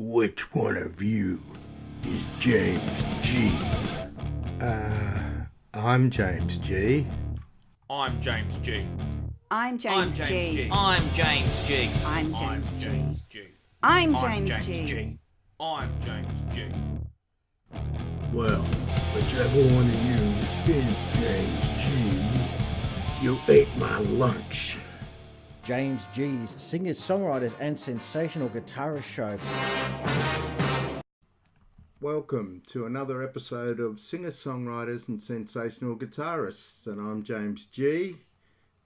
Which one of you is James G? Uh, I'm James G. I'm James G. I'm James, I'm James G. G. I'm James G. I'm I'm James G. I'm I'm James G. I'm James G. Well, whichever one of you is James G, you ate my lunch. James G's singers, songwriters, and sensational guitarist show. Welcome to another episode of Singer Songwriters and Sensational Guitarists, and I'm James G.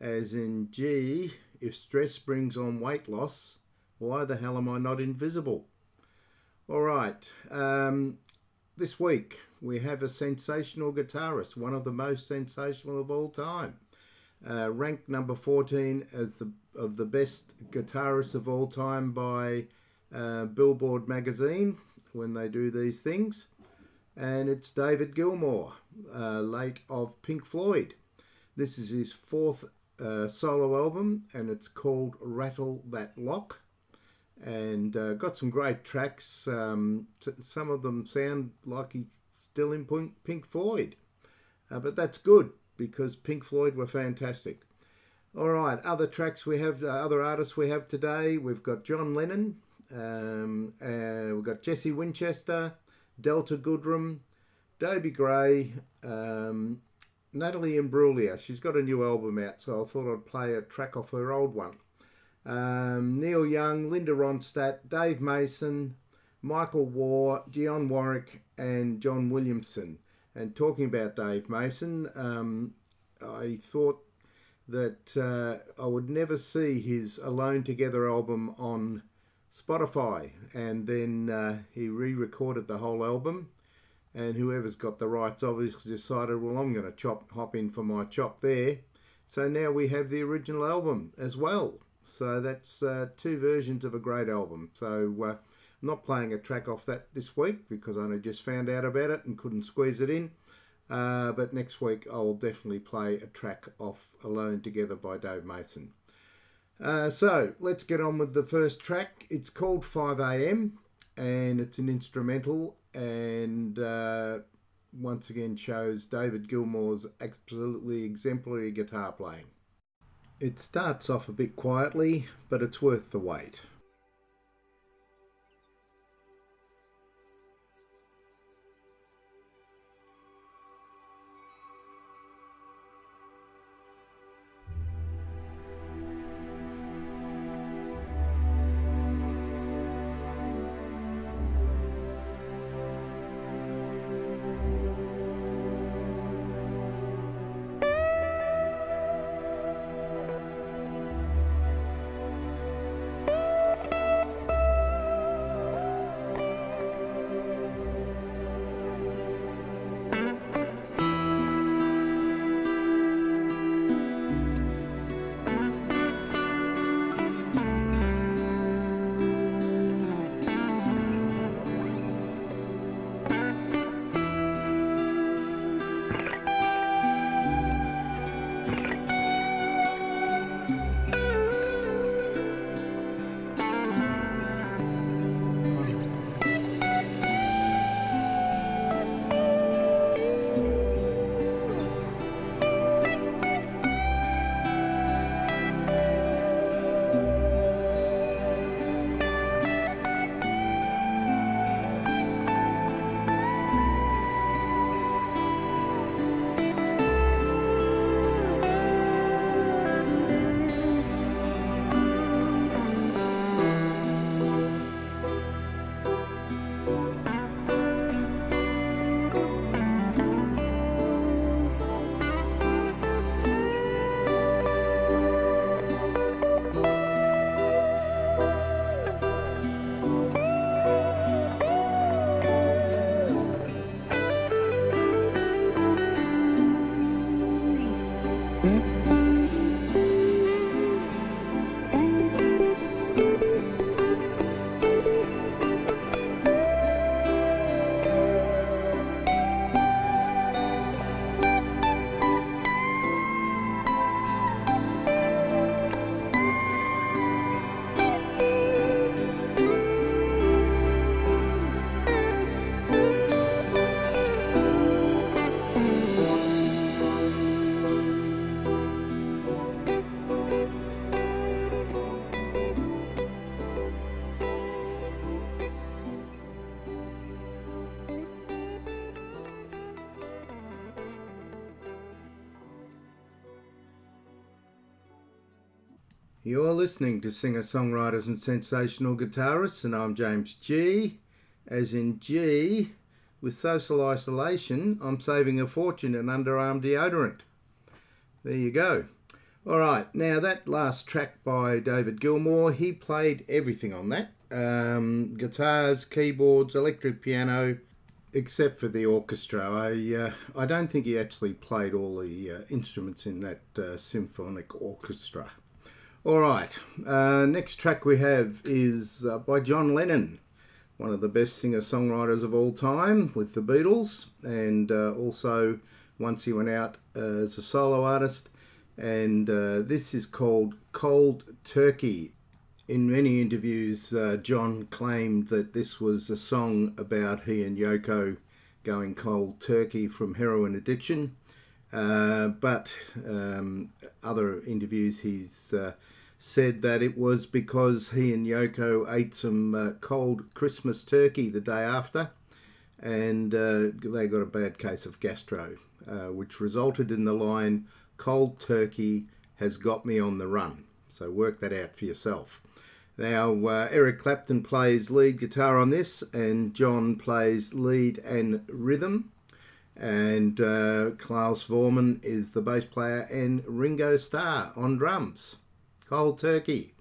As in G, if stress brings on weight loss, why the hell am I not invisible? All right, um, this week we have a sensational guitarist, one of the most sensational of all time. Uh, ranked number 14 as the of the best guitarists of all time by uh, Billboard magazine when they do these things. And it's David Gilmour, uh, late of Pink Floyd. This is his fourth uh, solo album and it's called Rattle That Lock. And uh, got some great tracks. Um, some of them sound like he's still in Pink, Pink Floyd. Uh, but that's good because Pink Floyd were fantastic. All right, other tracks we have, uh, other artists we have today. We've got John Lennon, um, uh, we've got Jesse Winchester, Delta Goodrem, Dobie Gray, um, Natalie Imbruglia. She's got a new album out, so I thought I'd play a track off her old one. Um, Neil Young, Linda Ronstadt, Dave Mason, Michael Waugh, Dionne Warwick, and John Williamson. And talking about Dave Mason, um, I thought that uh, I would never see his Alone Together album on Spotify. And then uh, he re recorded the whole album. And whoever's got the rights obviously decided, well, I'm going to chop hop in for my chop there. So now we have the original album as well. So that's uh, two versions of a great album. So uh, I'm not playing a track off that this week because I only just found out about it and couldn't squeeze it in. Uh, but next week I'll definitely play a track off Alone Together by Dave Mason. Uh, so let's get on with the first track. It's called 5am and it's an instrumental and uh, once again shows David Gilmour's absolutely exemplary guitar playing. It starts off a bit quietly, but it's worth the wait. You're listening to singer songwriters and sensational guitarists, and I'm James G. As in G, with social isolation, I'm saving a fortune in underarm deodorant. There you go. All right, now that last track by David Gilmour, he played everything on that um, guitars, keyboards, electric piano, except for the orchestra. I, uh, I don't think he actually played all the uh, instruments in that uh, symphonic orchestra. All right, uh, next track we have is uh, by John Lennon, one of the best singer songwriters of all time with the Beatles, and uh, also once he went out as a solo artist. And uh, this is called Cold Turkey. In many interviews, uh, John claimed that this was a song about he and Yoko going cold turkey from heroin addiction. Uh, but um, other interviews, he's said that it was because he and Yoko ate some uh, cold Christmas turkey the day after, and uh, they got a bad case of gastro, uh, which resulted in the line "Cold turkey has got me on the run." So work that out for yourself. Now, uh, Eric Clapton plays lead guitar on this, and John plays lead and rhythm. And uh, Klaus Voormann is the bass player, and Ringo Starr on drums. Cold turkey.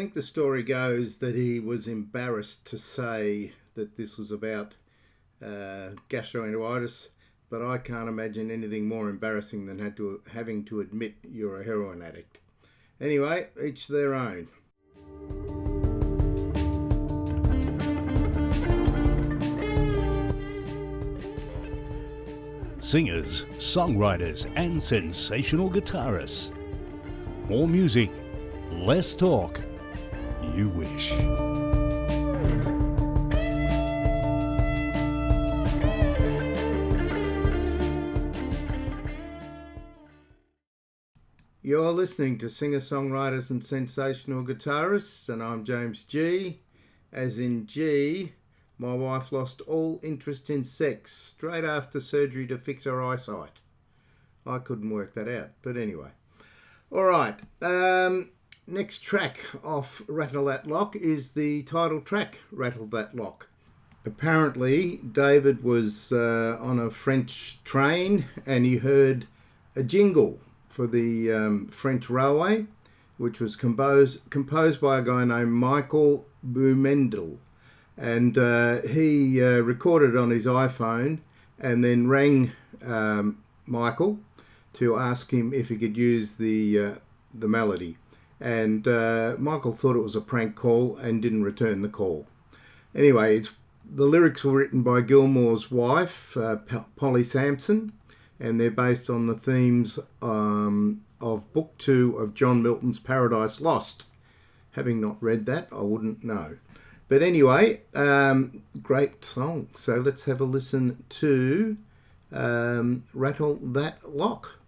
Think the story goes that he was embarrassed to say that this was about uh, gastroenteritis, but I can't imagine anything more embarrassing than to, having to admit you're a heroin addict. Anyway, each their own. Singers, songwriters, and sensational guitarists. More music, less talk. You wish. You're listening to singer songwriters and sensational guitarists, and I'm James G. As in G, my wife lost all interest in sex straight after surgery to fix her eyesight. I couldn't work that out, but anyway. All right, um, next track off Rattle That Lock is the title track, Rattle That Lock. Apparently, David was uh, on a French train and he heard a jingle for the um, French Railway, which was composed composed by a guy named Michael Boumendil, and uh, he uh, recorded on his iPhone and then rang um, Michael to ask him if he could use the uh, the melody, and uh, Michael thought it was a prank call and didn't return the call. Anyway, the lyrics were written by Gilmour's wife, uh, Polly Samson, and they're based on the themes um, of Book Two of John Milton's Paradise Lost. Having not read that, I wouldn't know. But anyway, um, great song. So let's have a listen to um, Rattle That Lock.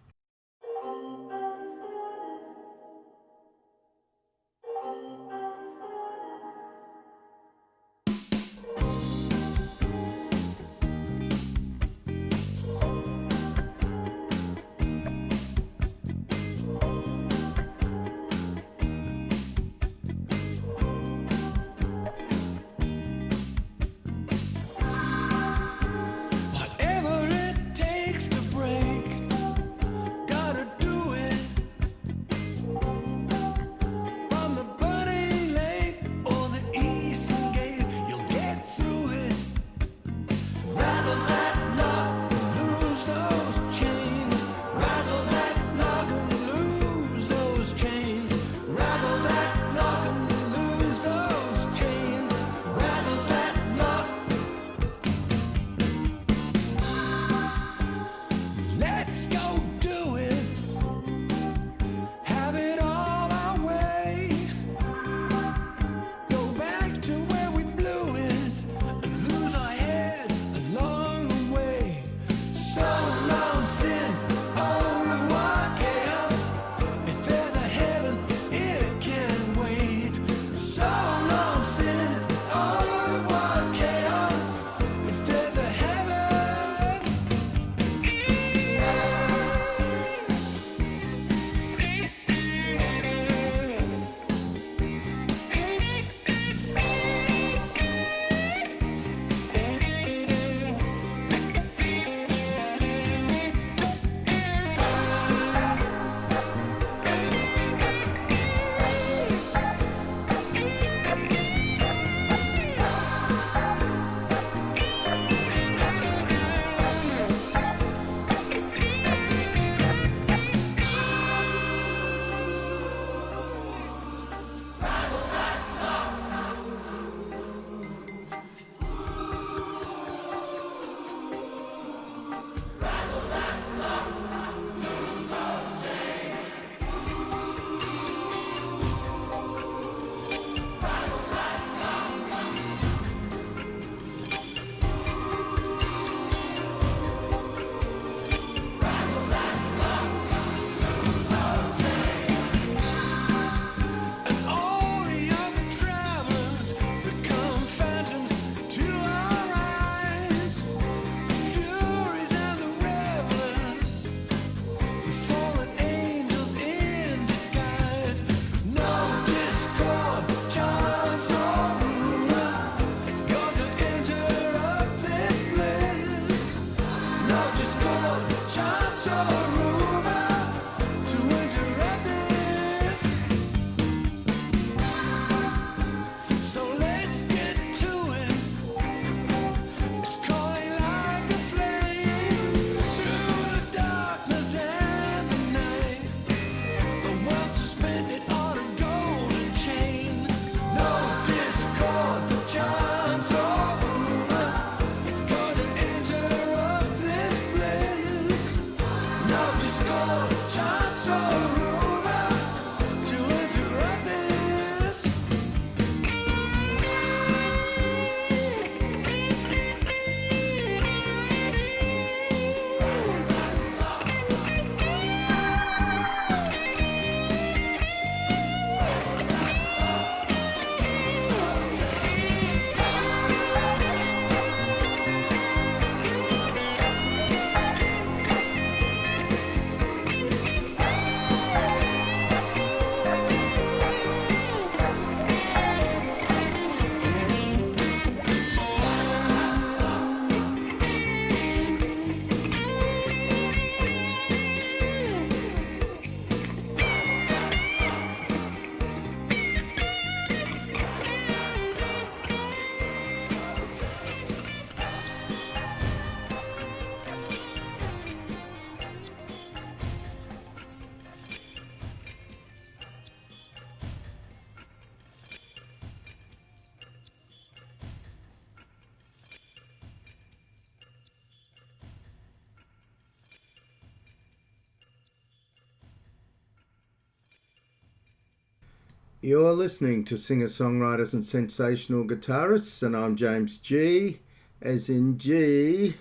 You're listening to singer songwriters and sensational guitarists, and I'm James G. As in G,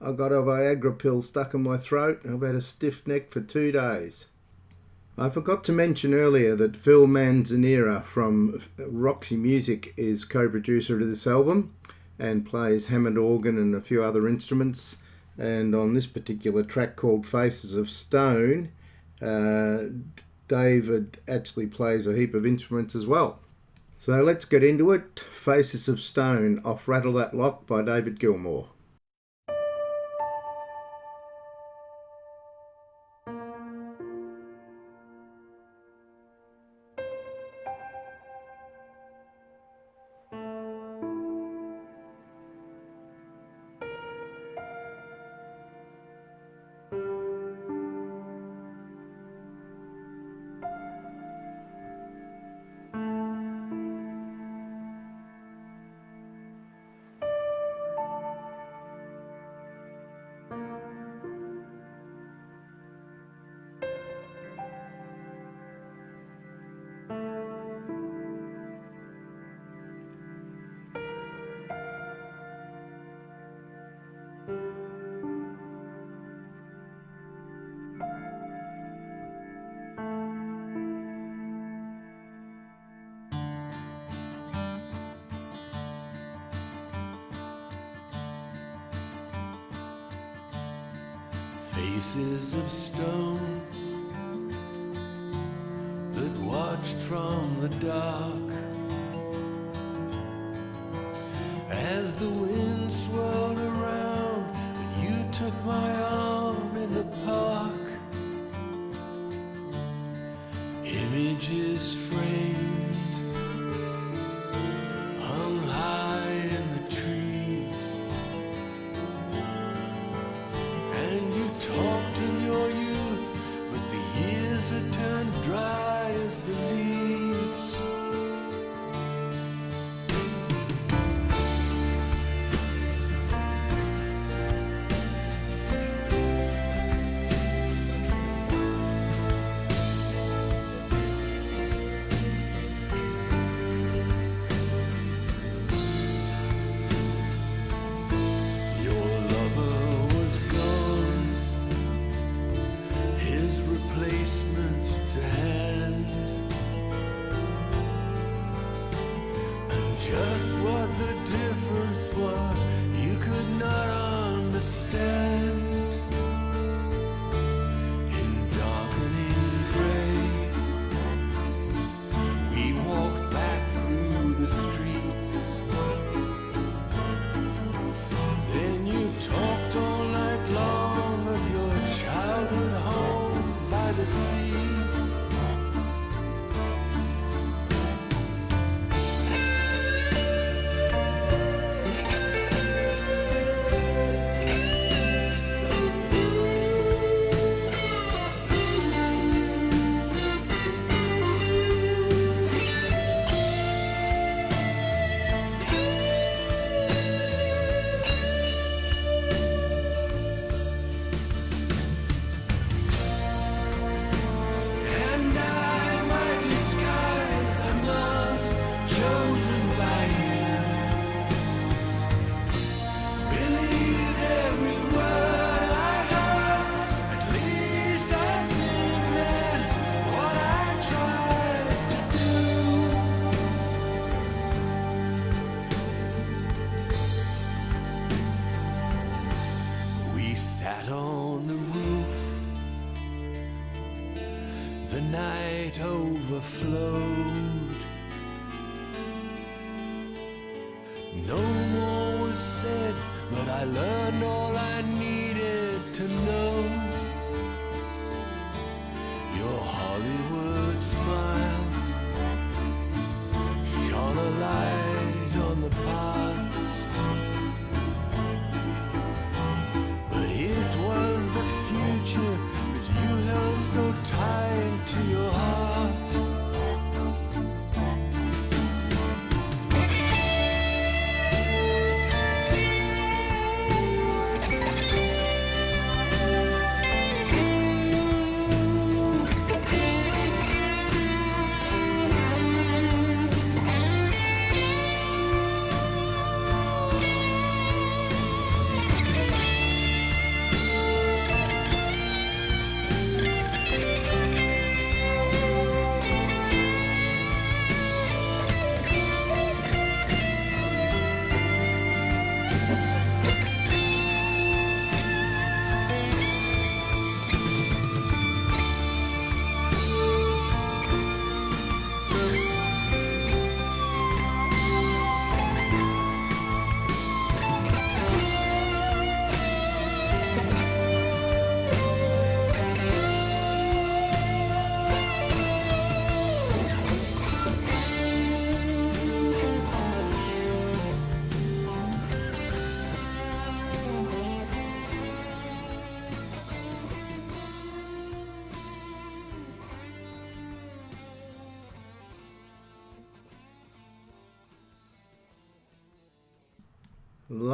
I got a Viagra pill stuck in my throat and I've had a stiff neck for two days. I forgot to mention earlier that Phil Manzanera from Roxy Music is co producer of this album and plays Hammond organ and a few other instruments. And on this particular track called Faces of Stone, uh, David actually plays a heap of instruments as well. So let's get into it. Faces of Stone off Rattle That Lock by David Gilmour.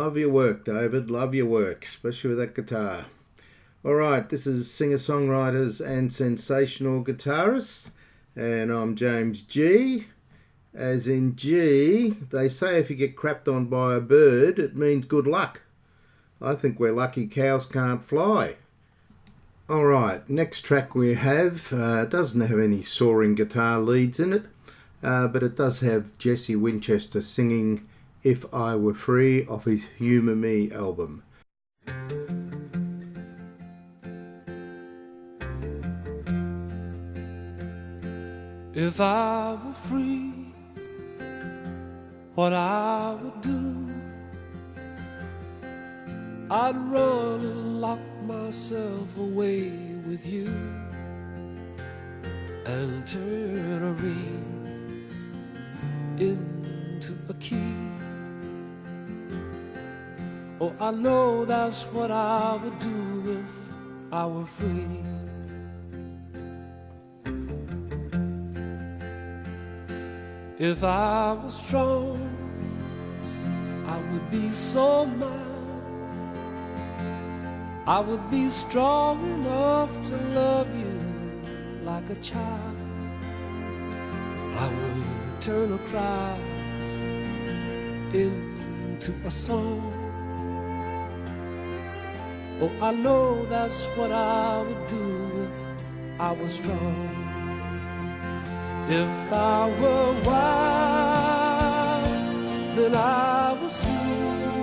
Love your work, David. Love your work, especially with that guitar. All right, this is singer songwriters and sensational guitarists, and I'm James G. As in G, they say if you get crapped on by a bird, it means good luck. I think we're lucky cows can't fly. All right, next track we have uh, doesn't have any soaring guitar leads in it, uh, but it does have Jesse Winchester singing If I Were Free off his Humour Me album. If I were free, what I would do, I'd run and lock myself away with you and turn a ring into a key. Oh, I know that's what I would do if I were free. If I was strong, I would be so mild. I would be strong enough to love you like a child. I would turn a cry into a song. Oh, I know that's what I would do if I was strong. If I were wise, then I would see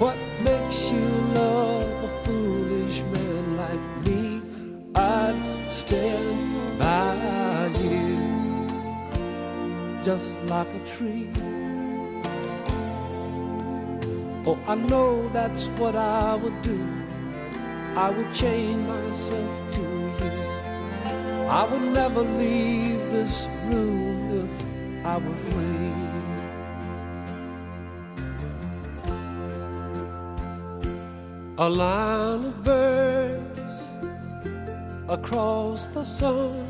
what makes you love a foolish man like me. I'd stand by you just like a tree. Oh, I know that's what I would do. I would chain myself to you. I would never leave this room if I were free. A line of birds across the sun.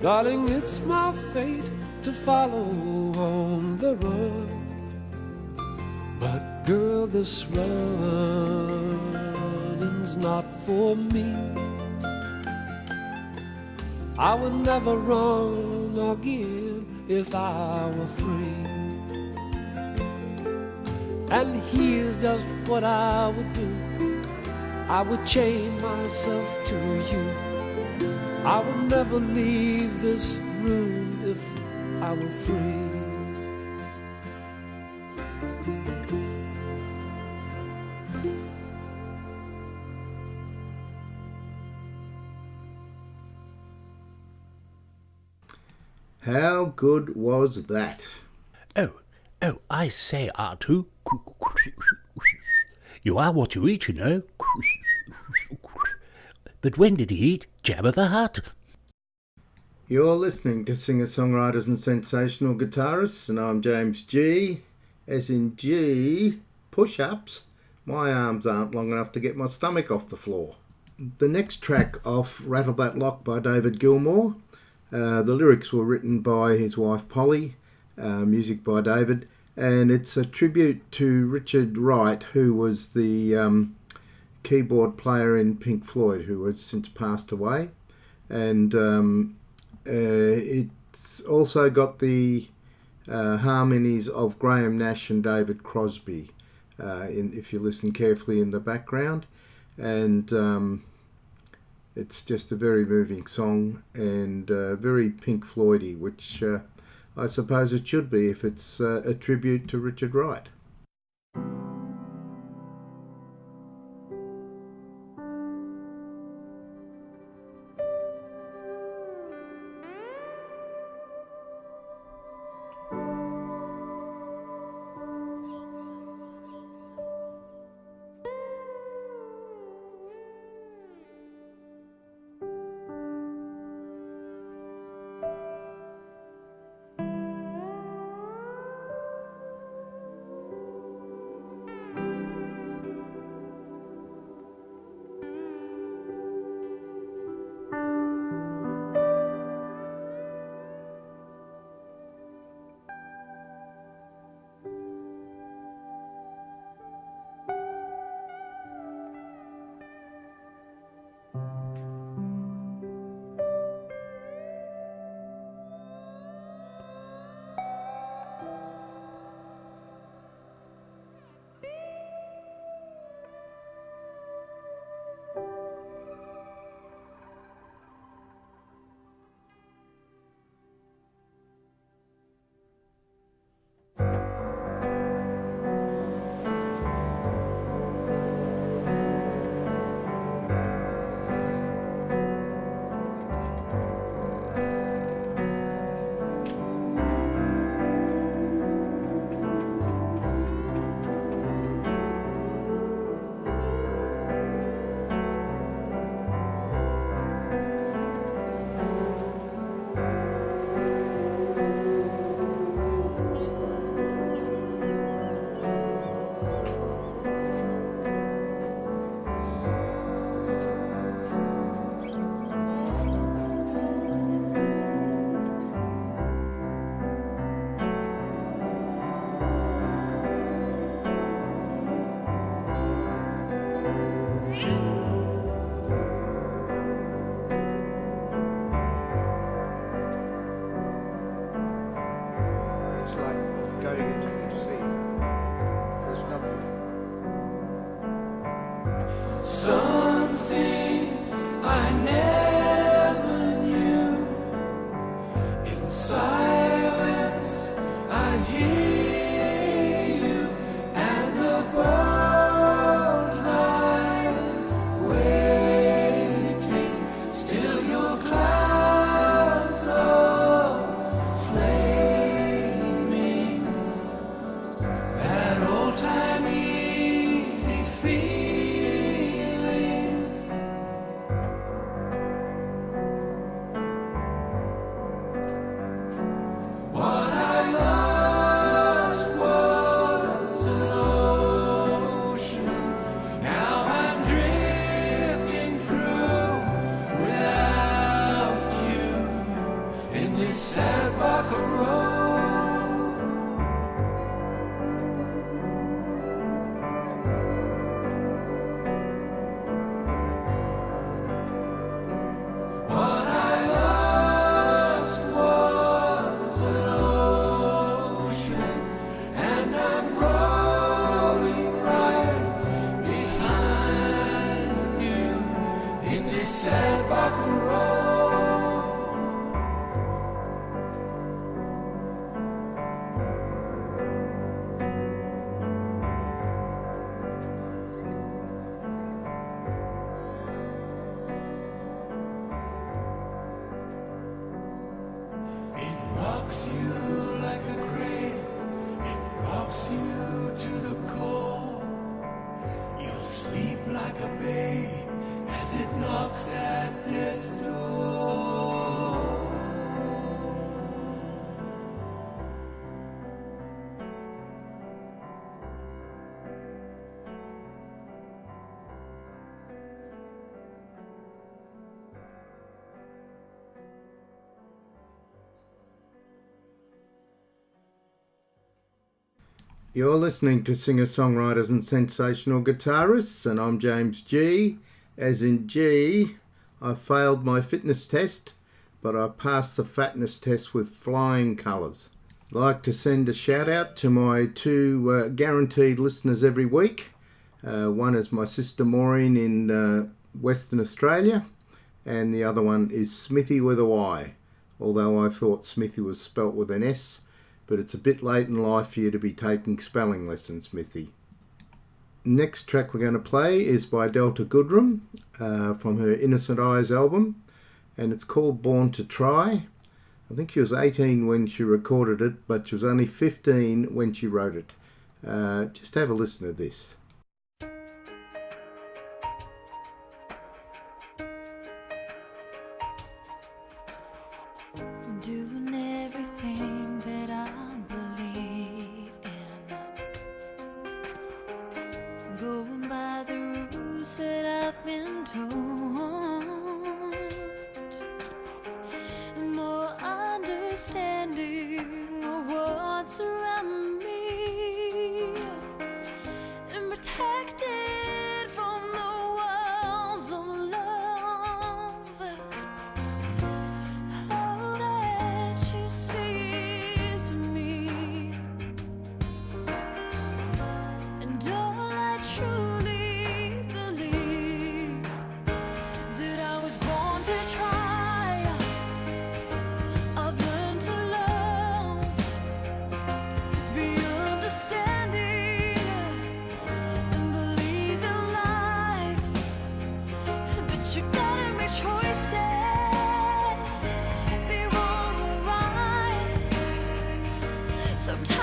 Darling, it's my fate to follow on the run. Girl, this running's not for me. I would never run again if I were free. And here's just what I would do I would chain myself to you. I would never leave this room if I were free. How good was that? Oh, oh, I say, R2. You are what you eat, you know. But when did he eat Jabba the Hutt? You're listening to singer songwriters and sensational guitarists, and I'm James G. As in G, push ups. My arms aren't long enough to get my stomach off the floor. The next track off Rattle That Lock by David Gilmour. Uh, the lyrics were written by his wife Polly, uh, music by David, and it's a tribute to Richard Wright, who was the um, keyboard player in Pink Floyd, who has since passed away. And um, uh, it's also got the uh, harmonies of Graham Nash and David Crosby, uh, in, if you listen carefully in the background. And um, it's just a very moving song and uh, very Pink Floydy, which uh, I suppose it should be if it's uh, a tribute to Richard Wright. You're listening to singer songwriters and sensational guitarists, and I'm James G. As in G, I failed my fitness test, but I passed the fatness test with flying colours. Like to send a shout out to my two uh, guaranteed listeners every week. Uh, one is my sister Maureen in uh, Western Australia, and the other one is Smithy with a Y. Although I thought Smithy was spelt with an S, but it's a bit late in life for you to be taking spelling lessons, Smithy. Next track we're going to play is by Delta Goodrem uh, from her Innocent Eyes album, and it's called Born to Try. I think she was 18 when she recorded it, but she was only 15 when she wrote it. Uh, just have a listen to this. Sometimes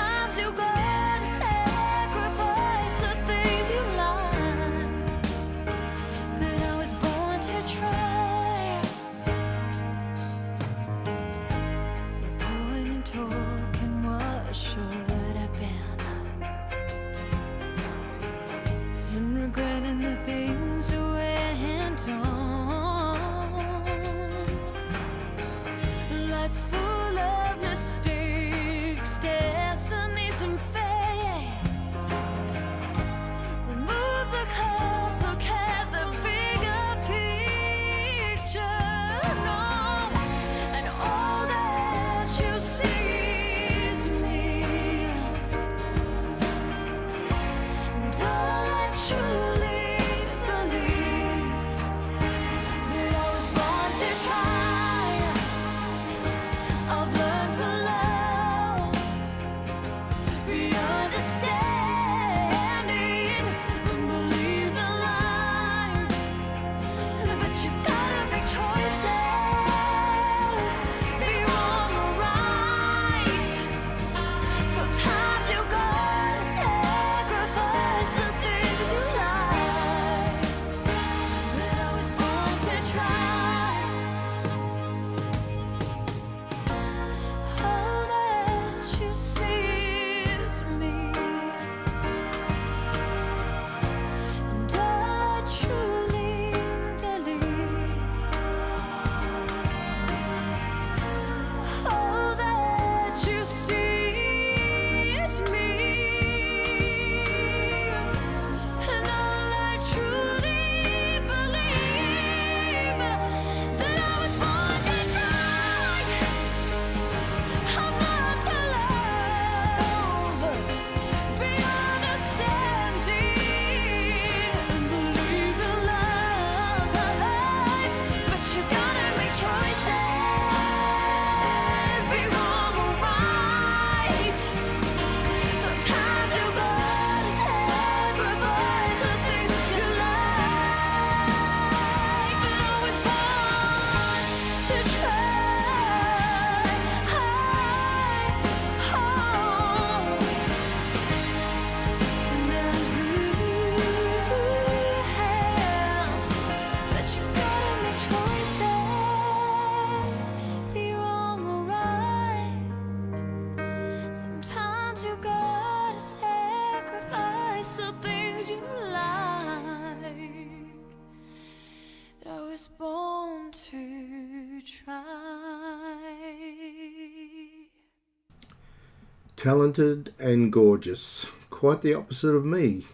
talented and gorgeous. Quite the opposite of me.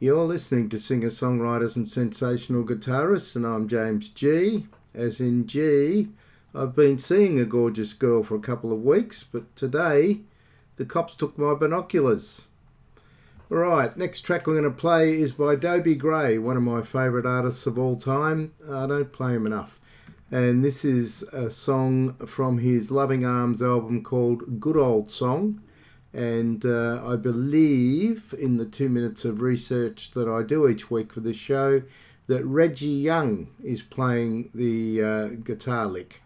You're listening to singer songwriters and sensational guitarists, and I'm James G. As in G, I've been seeing a gorgeous girl for a couple of weeks, but today the cops took my binoculars. Alright, next track we're going to play is by Dobie Gray, one of my favourite artists of all time. I don't play him enough. And this is a song from his Loving Arms album called Good Old Song. And uh, I believe in the two minutes of research that I do each week for this show that Reggie Young is playing the uh, guitar lick.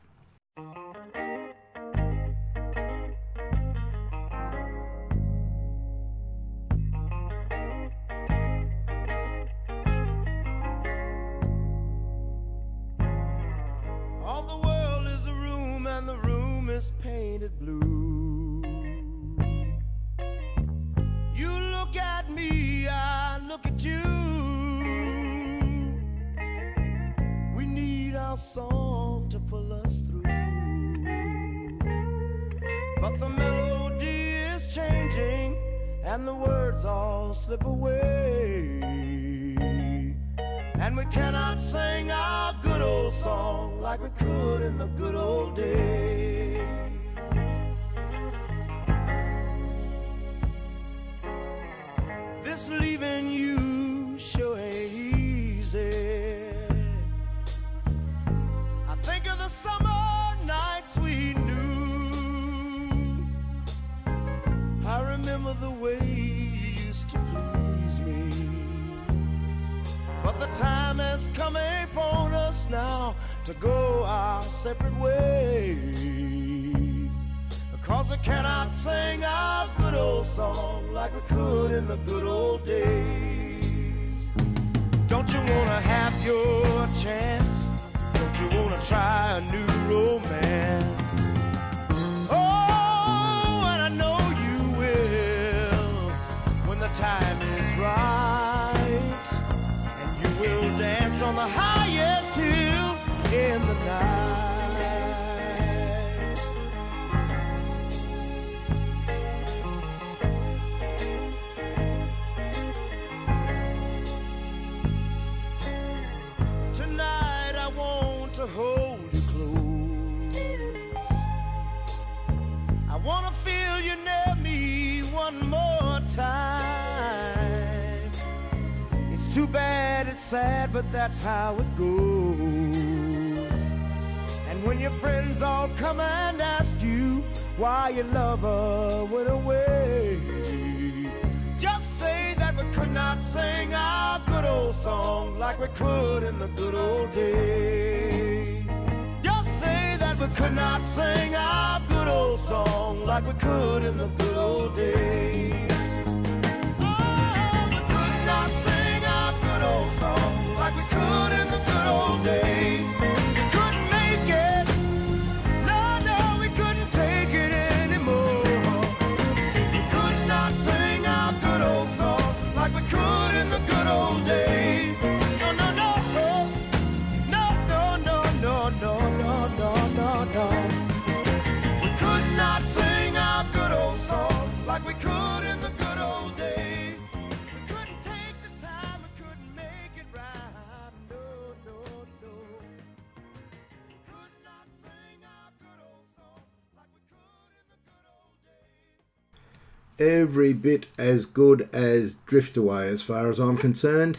Every bit as good as Drift Away as far as I'm concerned.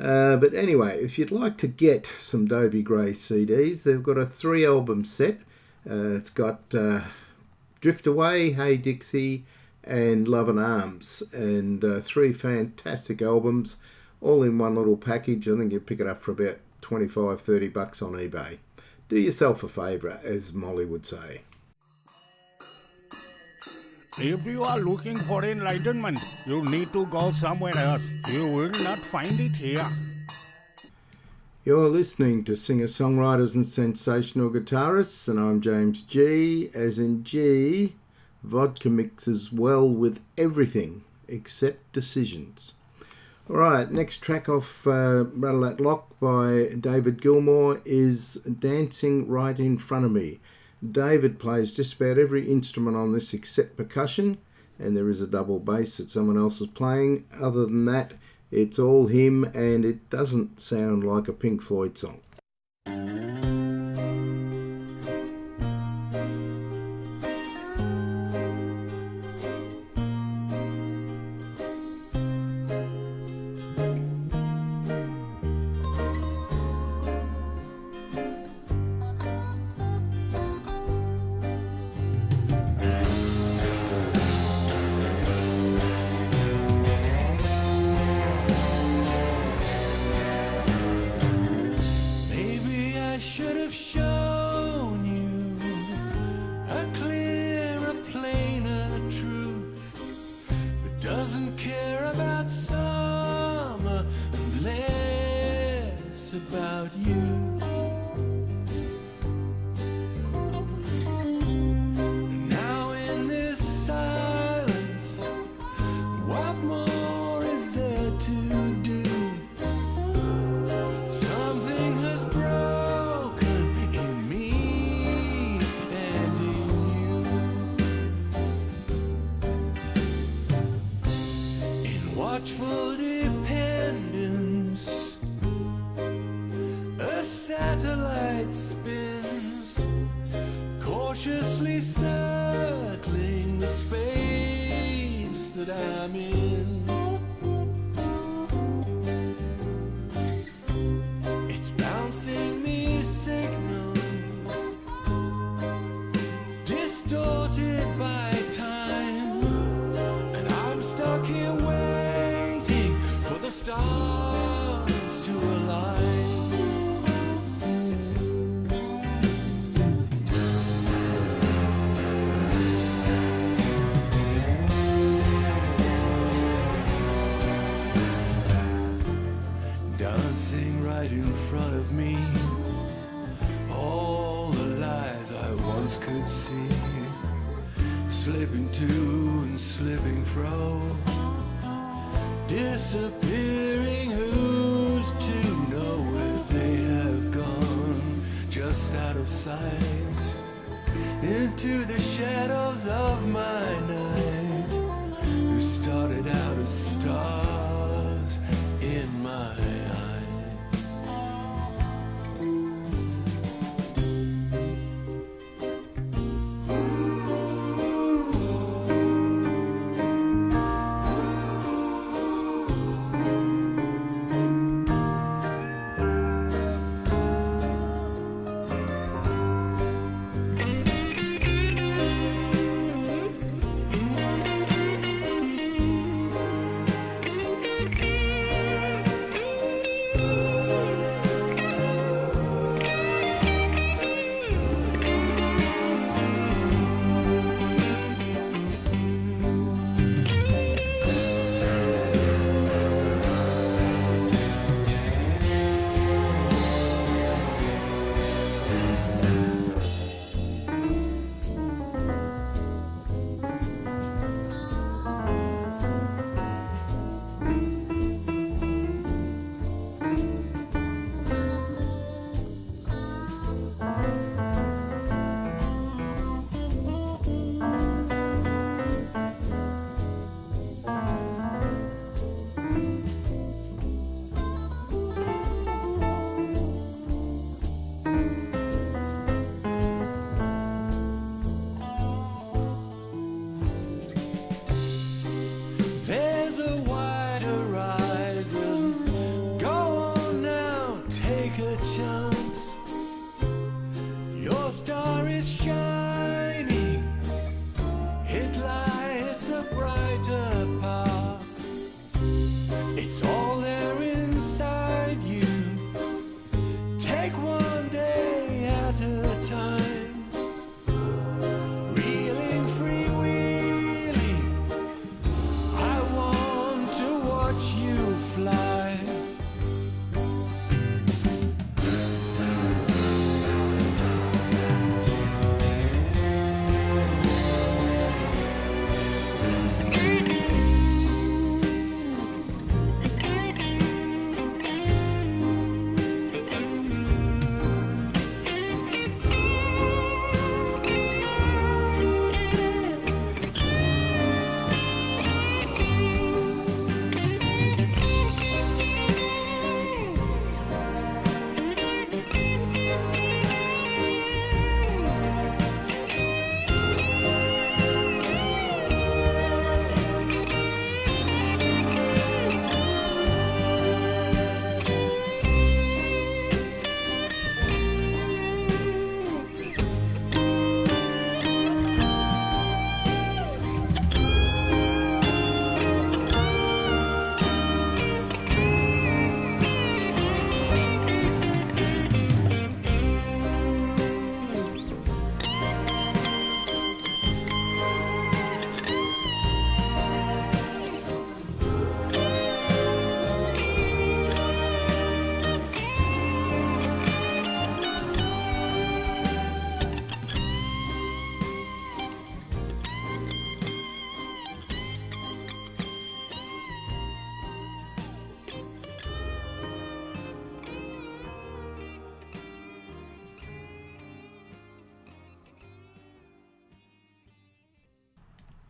Uh, but anyway, if you'd like to get some Dobie Gray CDs, they've got a three album set. Uh, it's got uh, Drift Away, Hey Dixie, and Loving Arms, and uh, three fantastic albums, all in one little package. I think you pick it up for about 25 30 bucks on eBay. Do yourself a favour, as Molly would say. If you are looking for enlightenment, you need to go somewhere else. You will not find it here. You're listening to singer songwriters and sensational guitarists, and I'm James G. As in G, vodka mixes well with everything except decisions. All right, next track off uh, Rattle That Lock by David Gilmour is Dancing Right in Front of Me. David plays just about every instrument on this except percussion, and there is a double bass that someone else is playing. Other than that, it's all him, and it doesn't sound like a Pink Floyd song.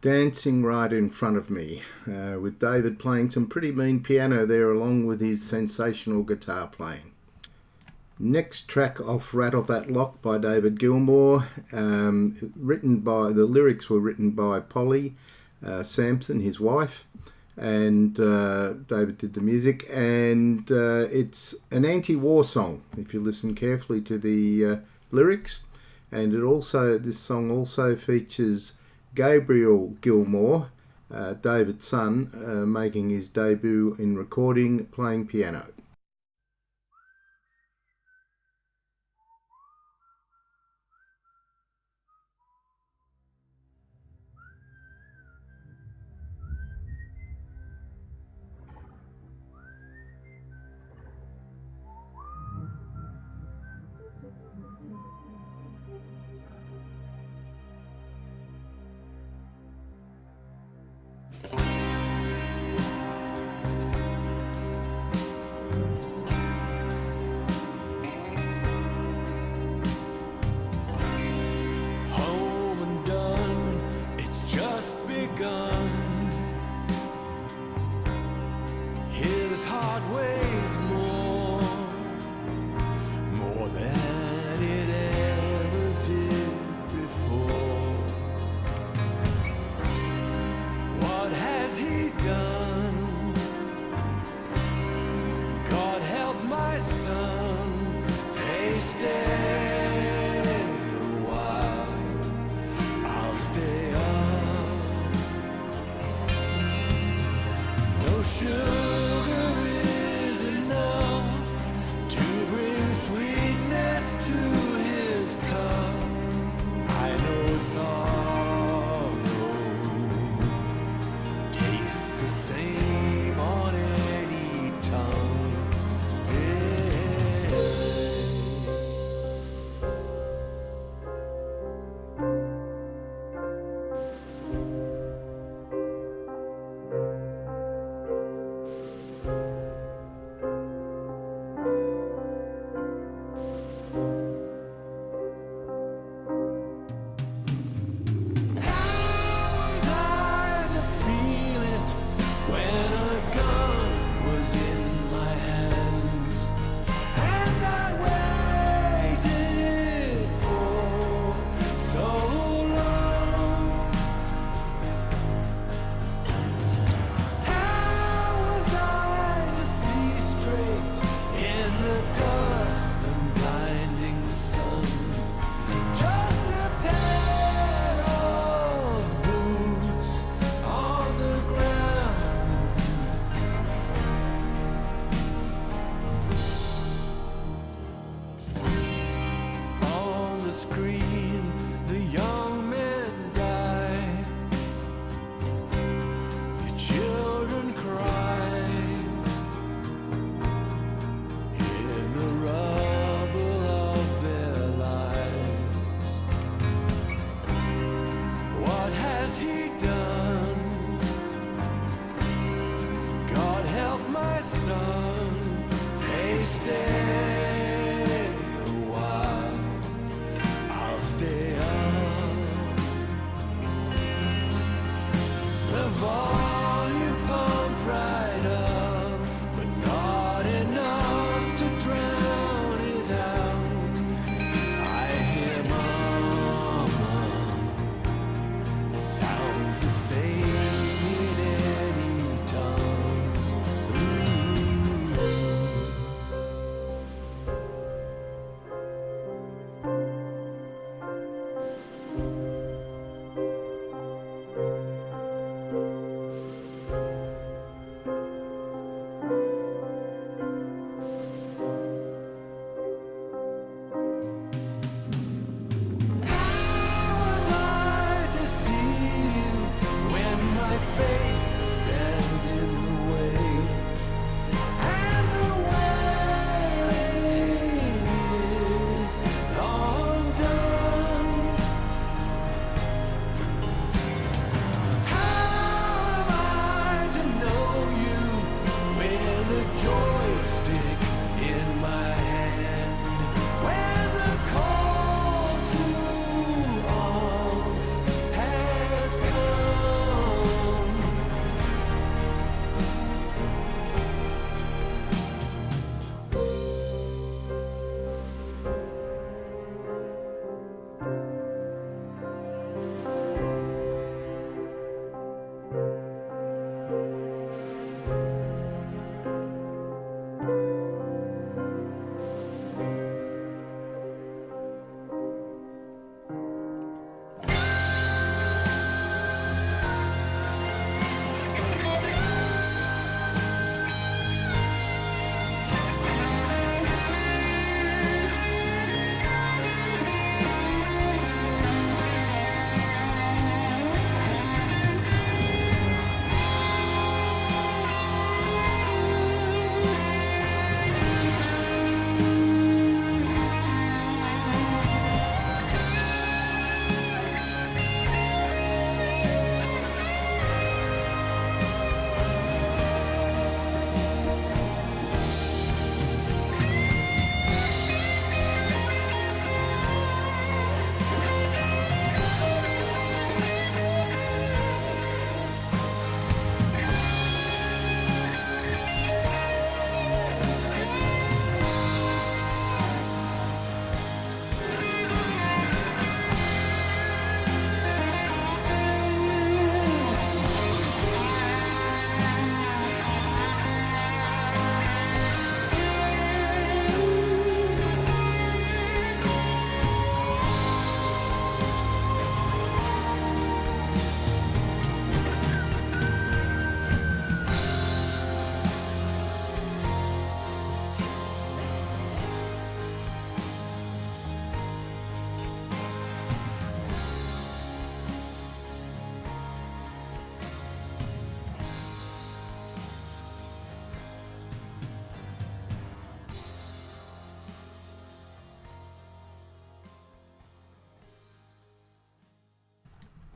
Dancing right in front of me, uh, with David playing some pretty mean piano there along with his sensational guitar playing. Next track off Rattle That Lock by David Gilmour, um, written by, the lyrics were written by Polly uh, Samson, his wife, and uh, David did the music, and uh, it's an anti-war song if you listen carefully to the uh, lyrics, and it also this song also features Gabriel Gilmour, uh, David's son, uh, making his debut in recording playing piano. Son. Hey,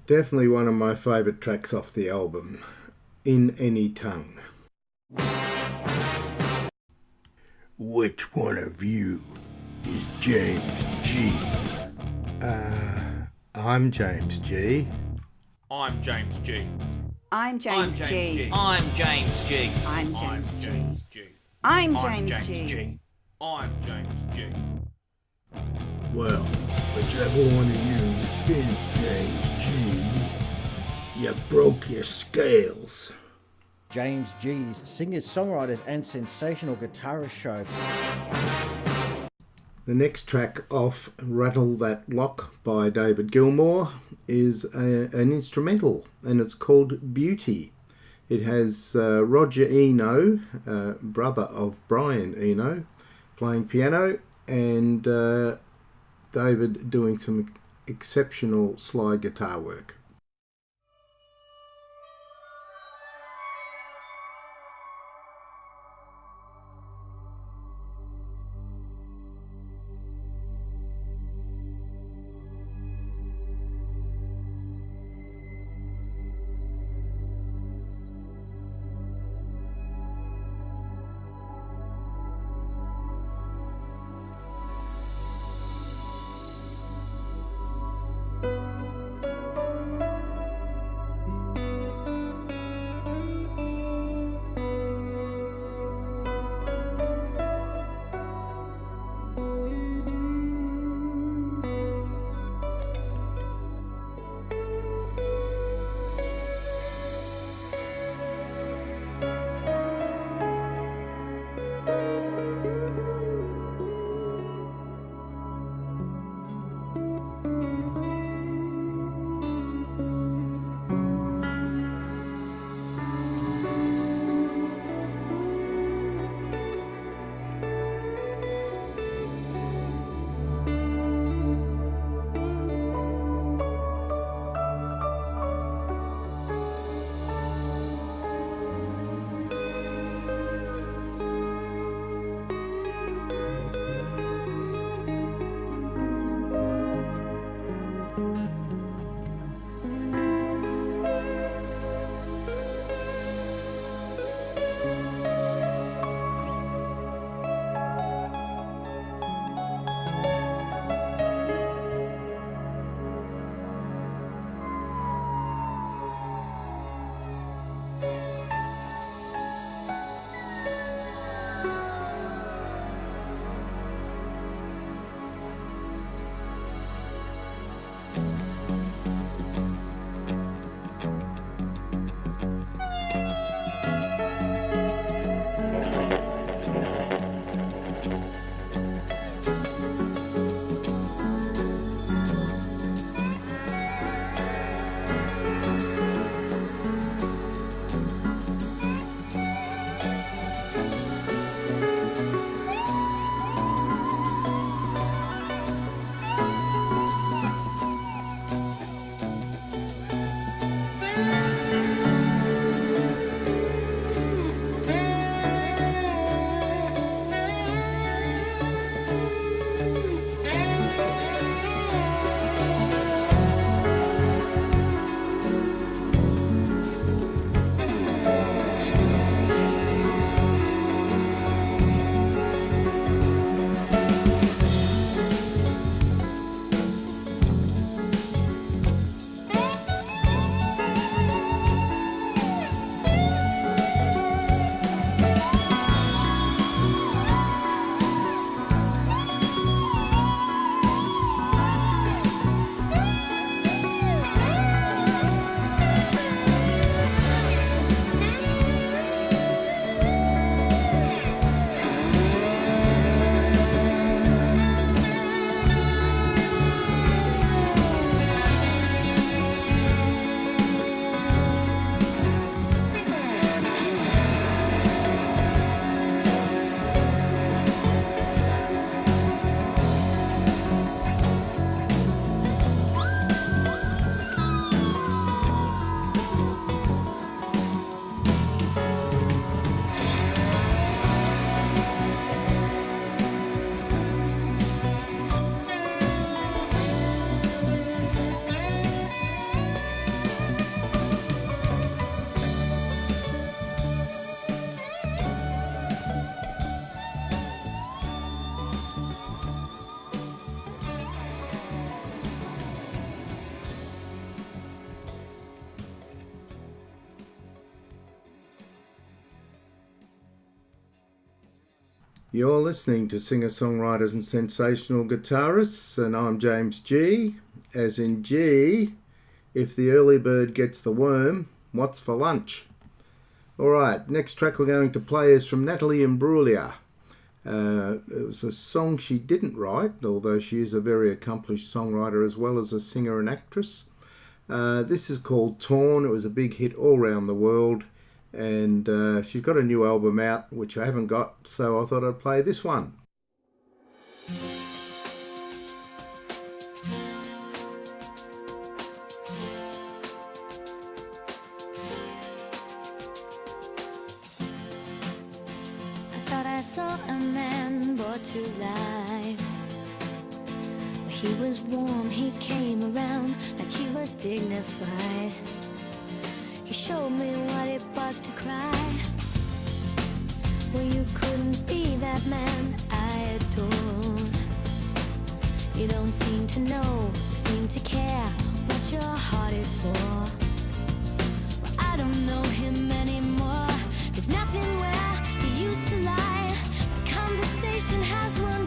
Definitely one of my favourite tracks off the album, In Any Tongue. Which one of you is James G? Uh, I'm James G. I'm James G. I'm James, I'm James G. G. I'm James G. I'm I'm James G. I'm I'm James James G. G. I'm James G. Well, whichever one of you is James G, you broke your scales. James G's singers, songwriters, and sensational guitarist show. The next track off Rattle That Lock by David Gilmour is a, an instrumental and it's called Beauty. It has uh, Roger Eno, uh, brother of Brian Eno, playing piano and uh, David doing some exceptional slide guitar work. You're listening to singer songwriters and sensational guitarists, and I'm James G. As in G, if the early bird gets the worm, what's for lunch? Alright, next track we're going to play is from Natalie Imbruglia. Uh, it was a song she didn't write, although she is a very accomplished songwriter as well as a singer and actress. Uh, this is called Torn. It was a big hit all around the world, and uh, she's got a new album out, which I haven't got, so I thought I'd play this one. I thought I saw a man brought to life. He was warm, he came around like he was dignified. He showed me what it was to cry. Well, you couldn't be that man I adore. You don't seem to know, seem to care what your heart is for. Well, I don't know him anymore. There's nothing where he used to lie. My conversation has run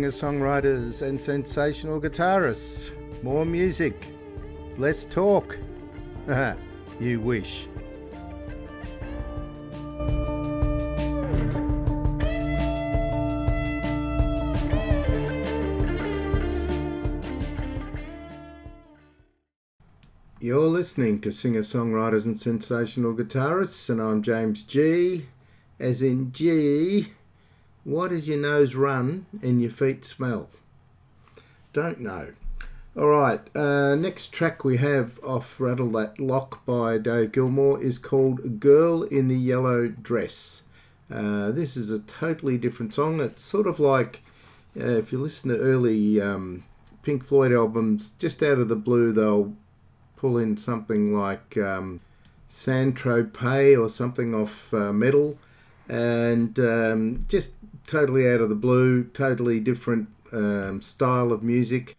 Singer songwriters and sensational guitarists. More music. Less talk. you wish. You're listening to singer songwriters and sensational guitarists, and I'm James G. As in G, what does your nose run and your feet smell? Don't know. Alright, uh, next track we have off Rattle That Lock by Dave Gilmour is called Girl in the Yellow Dress. Uh, this is a totally different song. It's sort of like uh, if you listen to early um, Pink Floyd albums, just out of the blue, they'll pull in something like um, Saint Tropez or something off uh, Meddle, and um, just totally out of the blue, totally different um, style of music.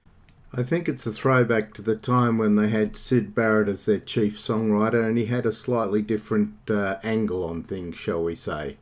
I think it's a throwback to the time when they had Syd Barrett as their chief songwriter, and he had a slightly different uh, angle on things, shall we say.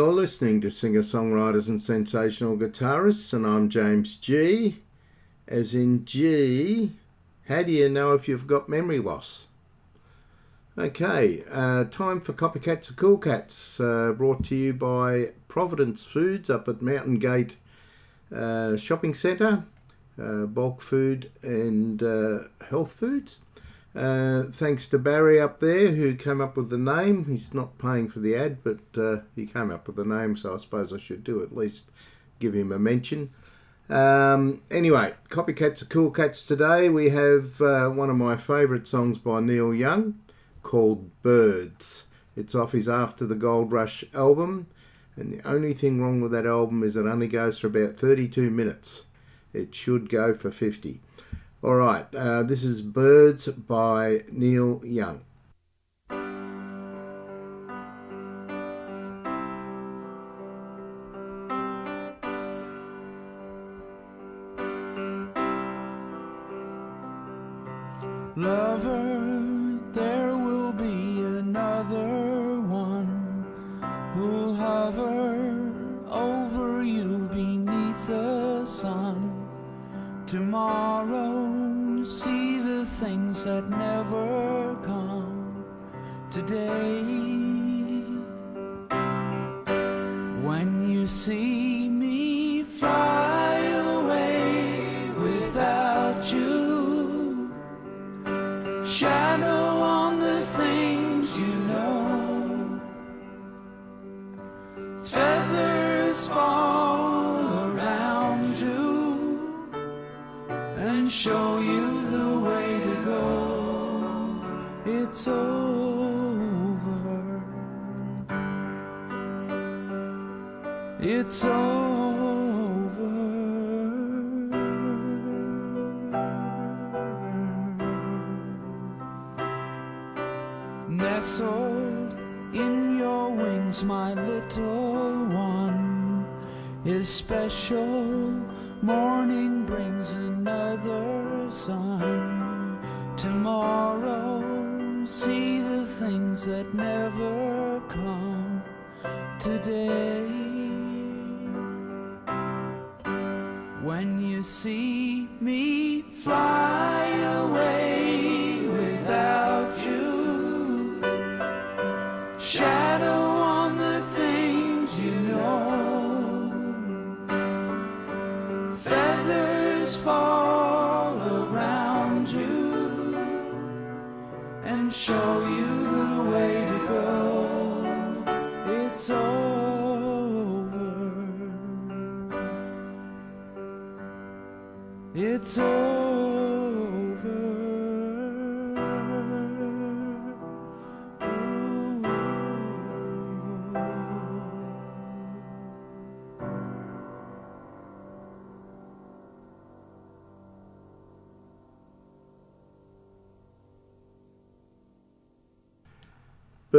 You're listening to singer songwriters and sensational guitarists, and I'm James G. As in G, how do you know if you've got memory loss? Okay, uh, time for Copycats and Cool Cats, uh, brought to you by Providence Foods up at Mountain Gate uh, Shopping Centre, uh, bulk food and uh, health foods. Uh, thanks to Barry up there who came up with the name. He's not paying for the ad, but uh, he came up with the name, so I suppose I should do at least give him a mention. Um, anyway, Copycats are Cool Cats today. We have uh, one of my favourite songs by Neil Young called Birds. It's off his After the Gold Rush album, and the only thing wrong with that album is it only goes for about 32 minutes. It should go for 50. All right, uh, this is Birds by Neil Young. Lover, Tomorrow, see the things that never come today. It's see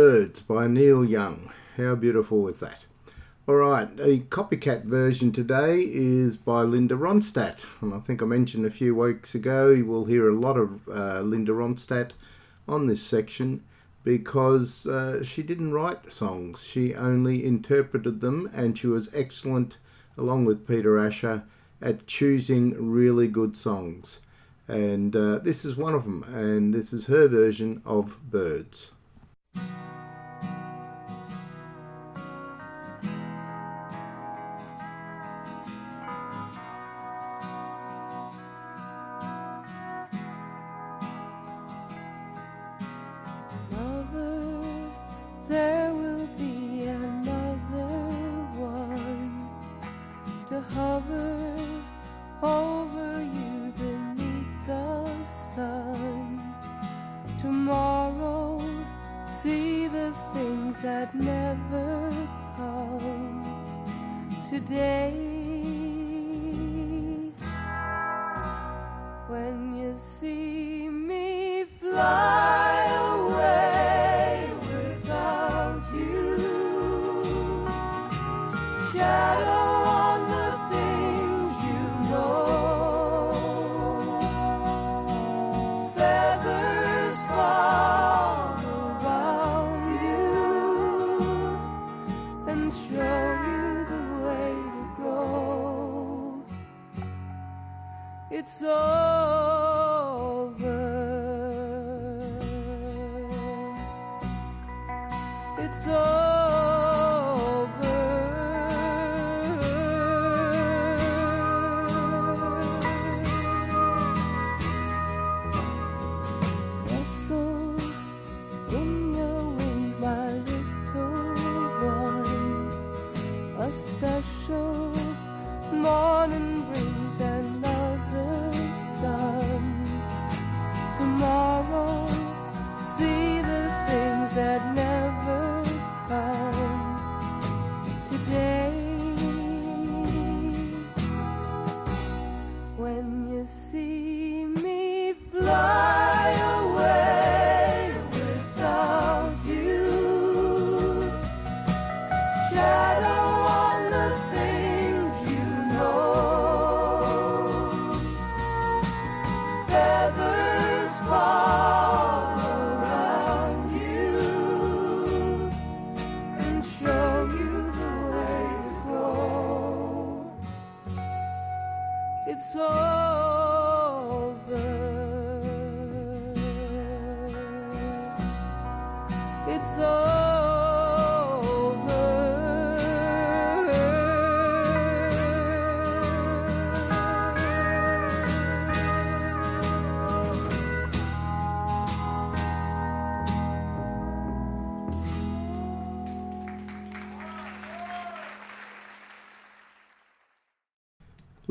Birds by Neil Young. How beautiful was that? All right, the copycat version today is by Linda Ronstadt, and I think I mentioned a few weeks ago you will hear a lot of uh, Linda Ronstadt on this section because uh, she didn't write songs, she only interpreted them, and she was excellent, along with Peter Asher, at choosing really good songs. And uh, this is one of them, and this is her version of Birds. Lover,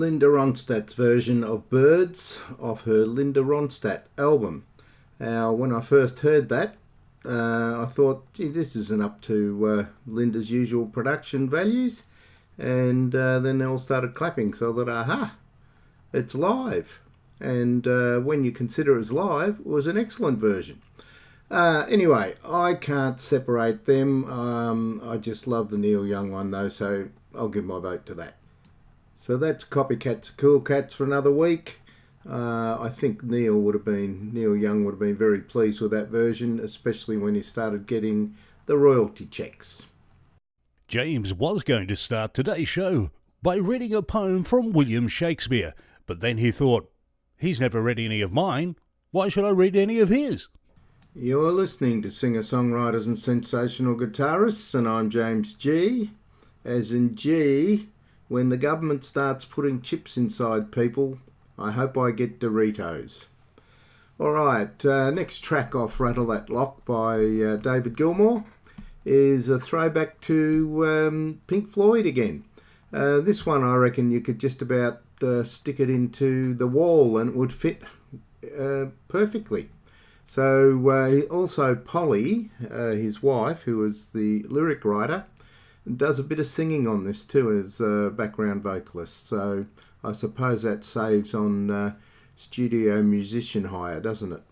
Linda Ronstadt's version of Birds off her Linda Ronstadt album. Now, when I first heard that, uh, I thought, gee, this isn't up to uh, Linda's usual production values. And uh, then they all started clapping, so I thought, aha, it's live. And uh, when you consider it as live, it was an excellent version. Uh, anyway, I can't separate them. Um, I just love the Neil Young one though, so I'll give my vote to that. So that's Copycats Cool Cats for another week. Uh, I think Neil would have been Neil Young would have been very pleased with that version, especially when he started getting the royalty checks. James was going to start today's show by reading a poem from William Shakespeare, but then he thought, he's never read any of mine. Why should I read any of his? You're listening to singer songwriters and sensational guitarists, and I'm James G. As in G, when the government starts putting chips inside people, I hope I get Doritos. Alright, uh, next track off Rattle That Lock by uh, David Gilmour is a throwback to um, Pink Floyd again. Uh, this one I reckon you could just about uh, stick it into the wall and it would fit uh, perfectly. So uh, also Polly, his wife, who was the lyric writer, does a bit of singing on this too as a background vocalist. So I suppose that saves on uh, studio musician hire, doesn't it?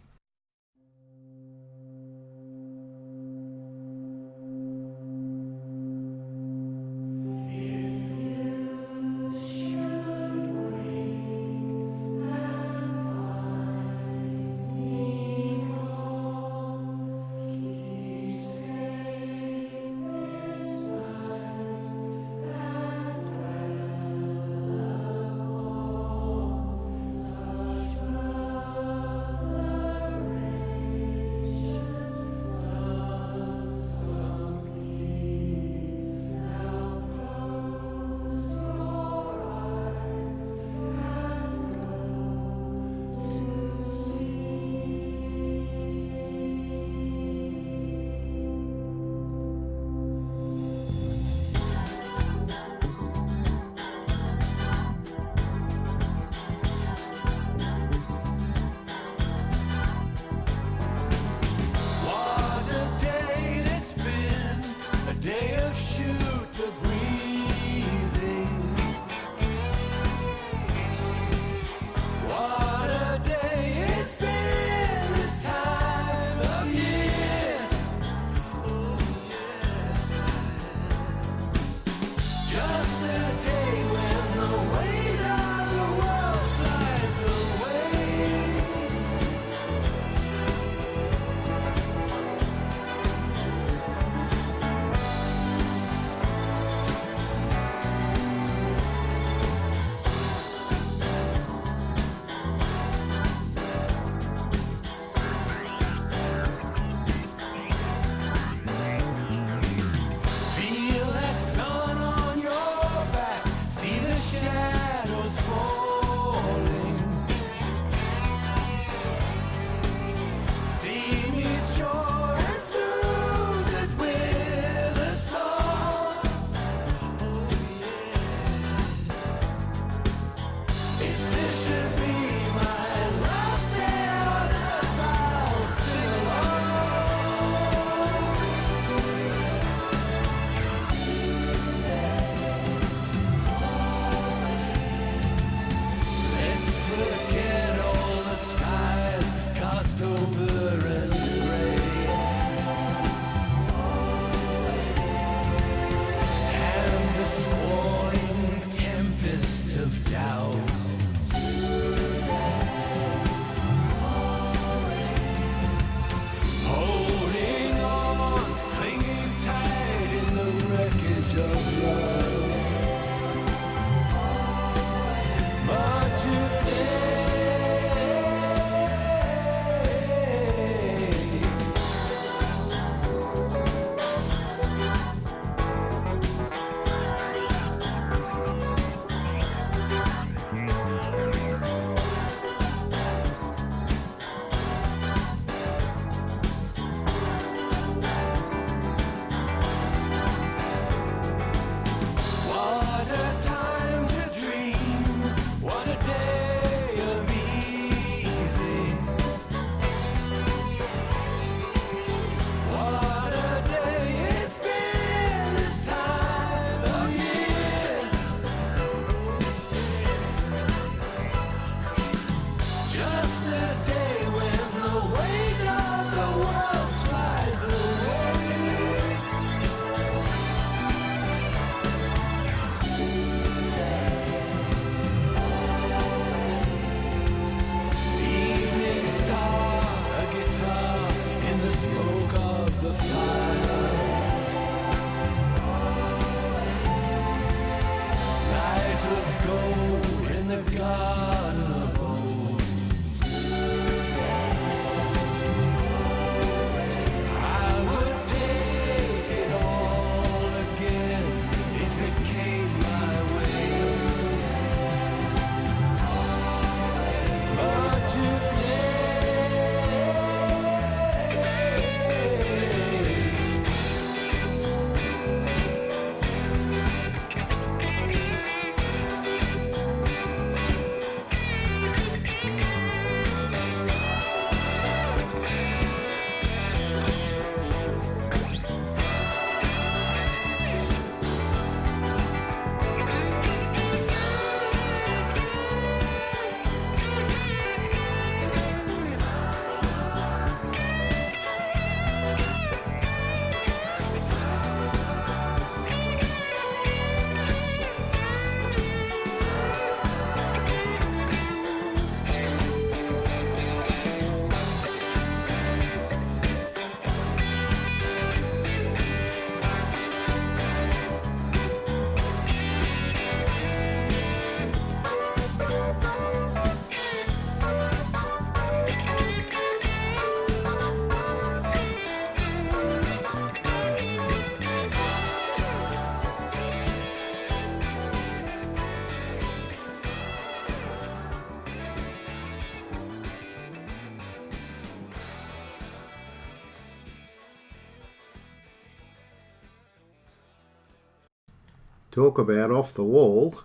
Talk about off the wall.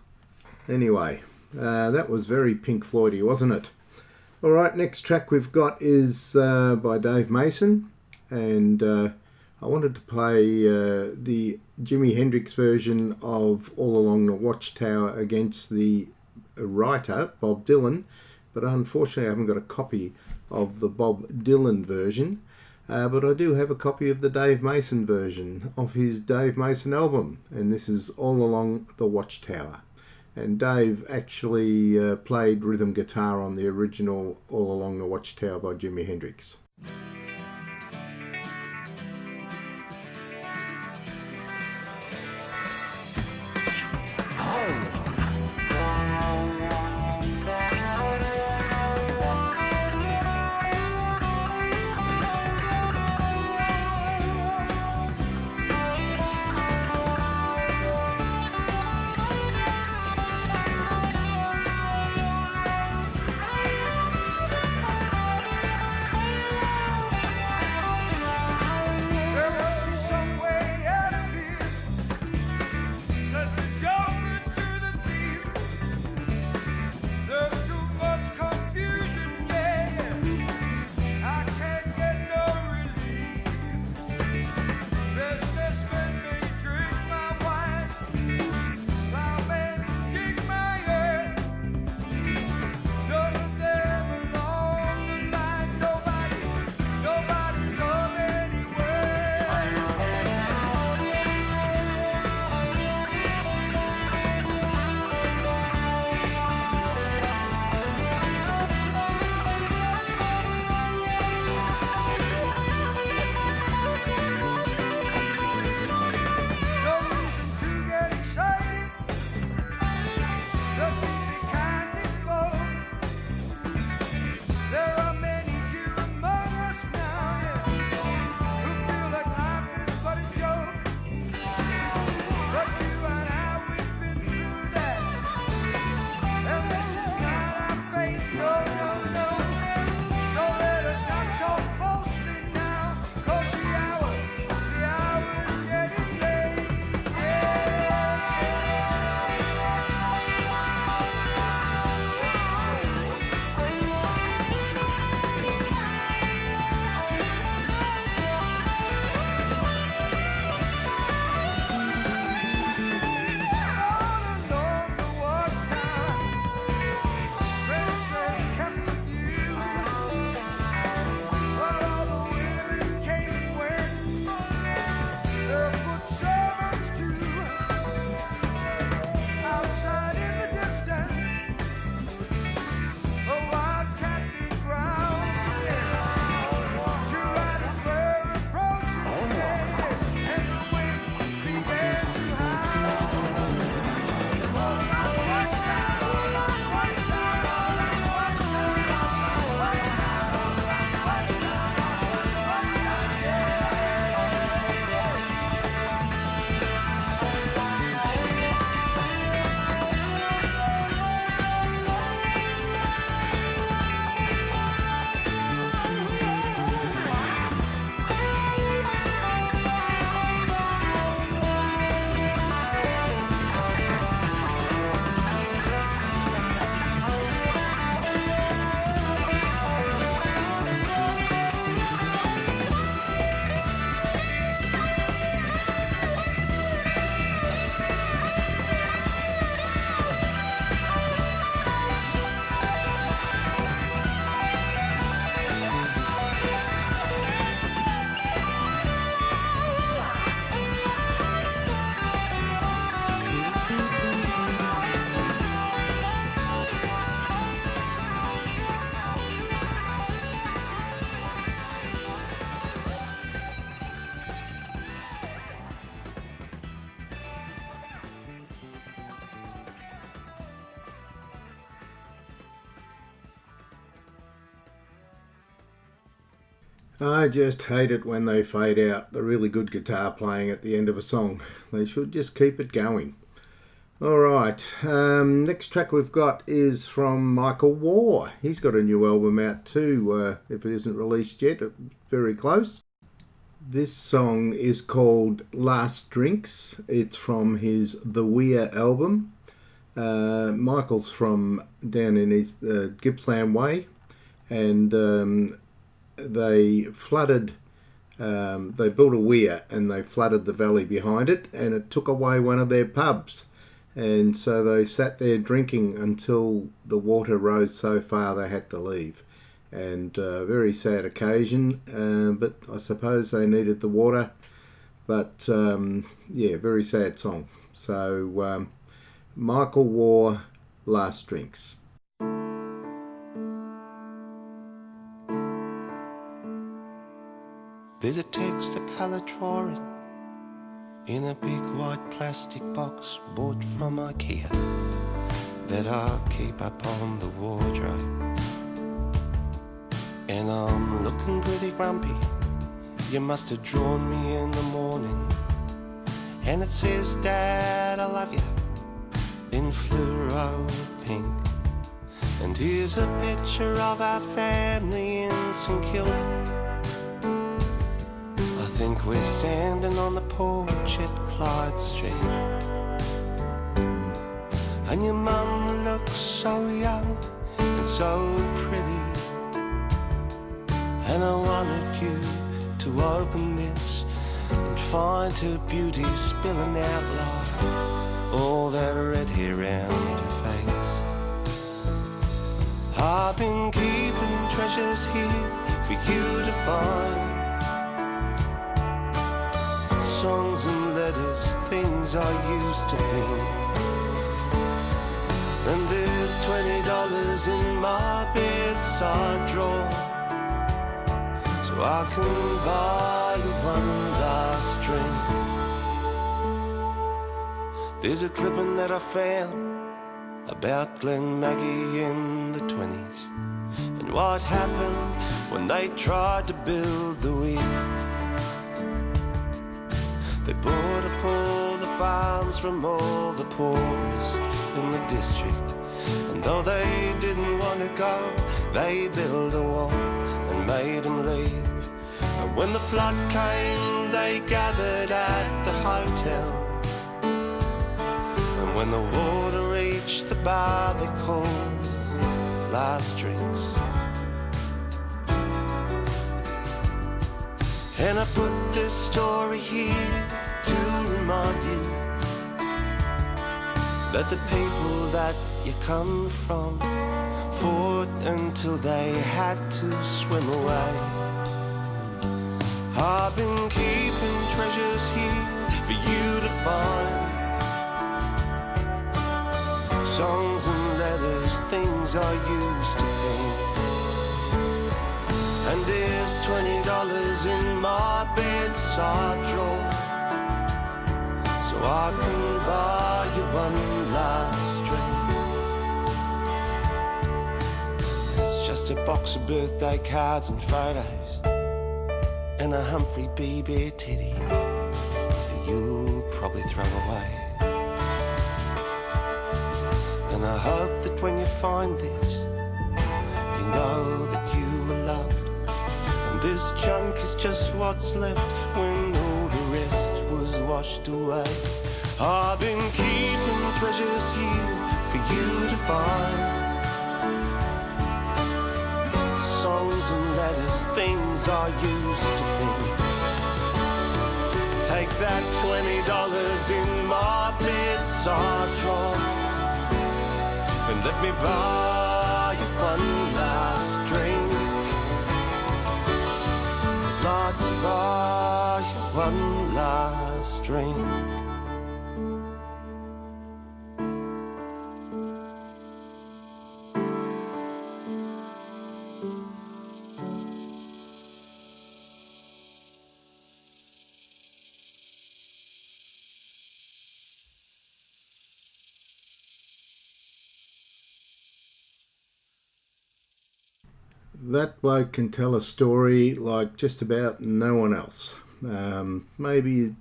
Anyway, uh, that was very Pink Floydy, wasn't it? All right, next track we've got is uh, by Dave Mason, and uh, I wanted to play uh, the Jimi Hendrix version of All Along the Watchtower against the writer Bob Dylan, but unfortunately I haven't got a copy of the Bob Dylan version. Uh, but I do have a copy of the Dave Mason version of his Dave Mason album, and this is All Along the Watchtower. And Dave actually uh, played rhythm guitar on the original All Along the Watchtower by Jimi Hendrix. Thank I just hate it when they fade out the really good guitar playing at the end of a song. They should just keep it going. All right, um, next track we've got is from Michael Waugh. He's got a new album out too, uh, if it isn't released yet, uh, very close. This song is called Last Drinks. It's from his The Weir album. Uh, Michael's from down in his uh, Gippsland Way, and um, they flooded. Um, they built a weir and they flooded the valley behind it, and it took away one of their pubs. And so they sat there drinking until the water rose so far they had to leave. And uh, very sad occasion, uh, but I suppose they needed the water. But um, yeah, very sad song. So um, Michael Waugh, Last Drinks. There's a Technicolor drawing in a big white plastic box bought from IKEA that I'll keep up on the wardrobe. And I'm looking pretty grumpy. You must have drawn me in the morning. And it says, Dad, I love you in fluoro pink. And here's a picture of our family in St Kilda. Think we're standing on the porch at Clyde Street. And your mum looks so young and so pretty. And I wanted you to open this and find her beauty spilling out like all that red hair round her face. I've been keeping treasures here for you to find. Songs and letters, things I used to think. And there's twenty dollars in my bedside drawer. So I can buy you one last drink. There's a clipping that I found about Glenmaggie in the 20s and what happened when they tried to build the weir. They bought up all the farms from all the poorest in the district. And though they didn't want to go, they built a wall and made them leave. And when the flood came, they gathered at the hotel. And when the water reached the bar, they called last drinks. And I put this story here to remind you that the people that you come from fought until they had to swim away. I've been keeping treasures here for you to find. Songs and letters, things I used to. And there's twenty dollars in my bedside drawer. So I can buy you one last drink. It's just a box of birthday cards and photos. And a Humphrey B. Bear teddy that you'll probably throw away. And I hope that when you find this, you know that this junk is just what's left when all the rest was washed away. I've been keeping treasures here for you to find. Songs and letters, things I used to think. Take that twenty dollars in my bedside drawer and let me buy you one last one last drink. That bloke can tell a story like just about no one else. Um, maybe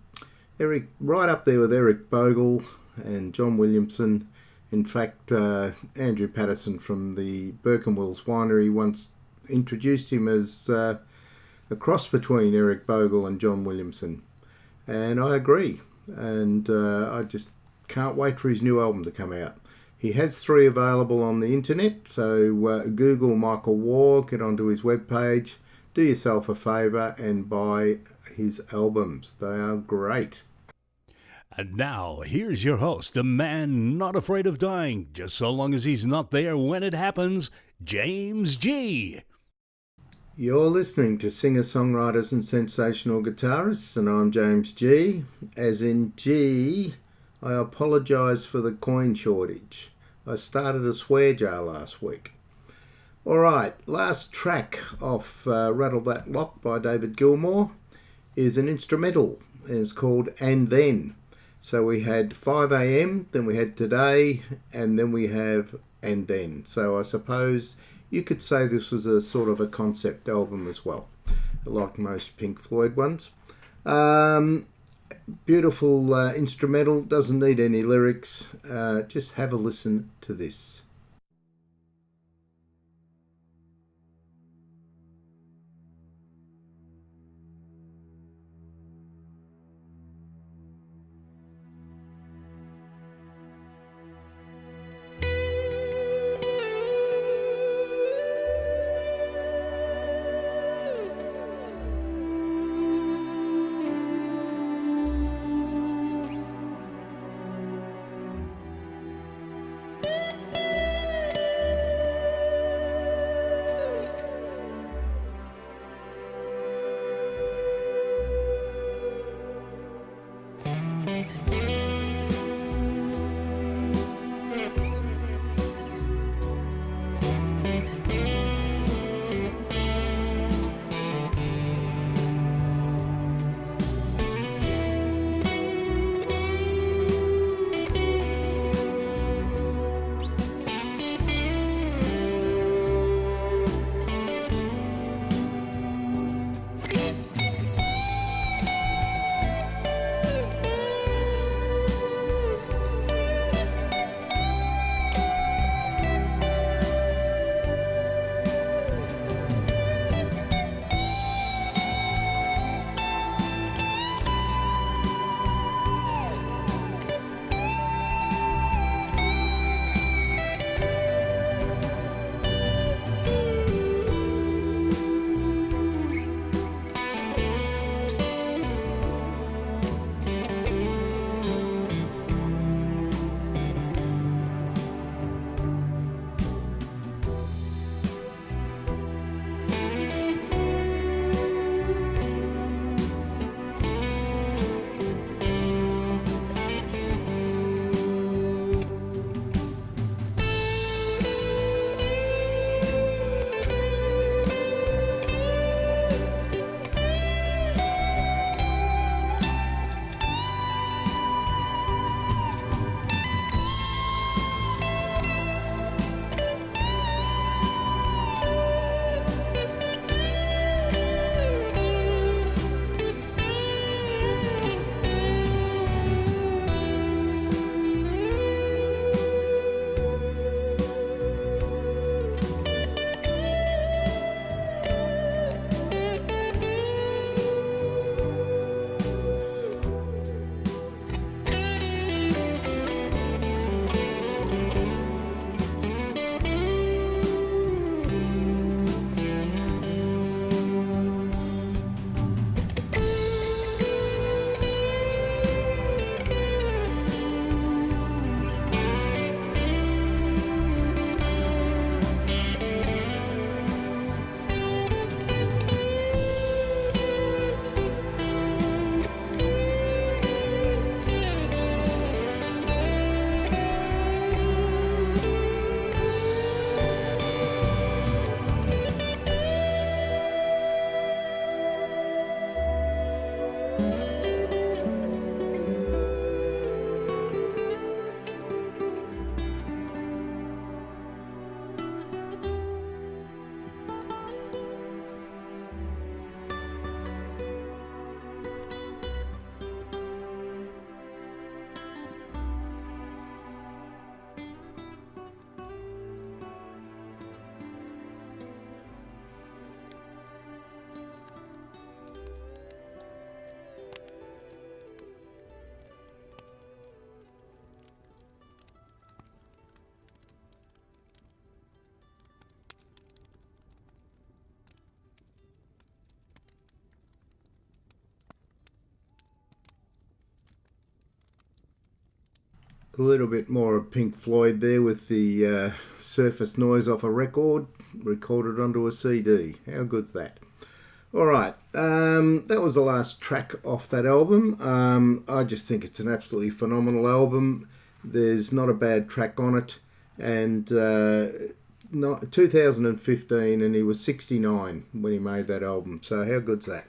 Eric, right up there with Eric Bogle and John Williamson. In fact, uh, Andrew Patterson from the Birkenwills Winery once introduced him as uh, a cross between Eric Bogle and John Williamson. And I agree. And uh, I just can't wait for his new album to come out. He has three available on the internet, so uh, Google Michael Waugh, get onto his webpage, do yourself a favour and buy his albums. They are great. And now, here's your host, a man not afraid of dying, just so long as he's not there when it happens, James G. You're listening to singer songwriters and sensational guitarists, and I'm James G. As in G, I apologise for the coin shortage. I started a swear jar last week. Alright, last track off uh, Rattle That Lock by David Gilmour is an instrumental, it's called And Then. So we had 5am, then we had Today, and then we have And Then. So I suppose you could say this was a sort of a concept album as well, like most Pink Floyd ones. Um, beautiful uh, instrumental, doesn't need any lyrics. Uh, just have a listen to this. A little bit more of Pink Floyd there with the uh, surface noise off a record recorded onto a CD. How good's that? All right, um, that was the last track off that album. Um, I just think it's an absolutely phenomenal album. There's not a bad track on it, and uh, not, 2015, and he was 69 when he made that album. So how good's that?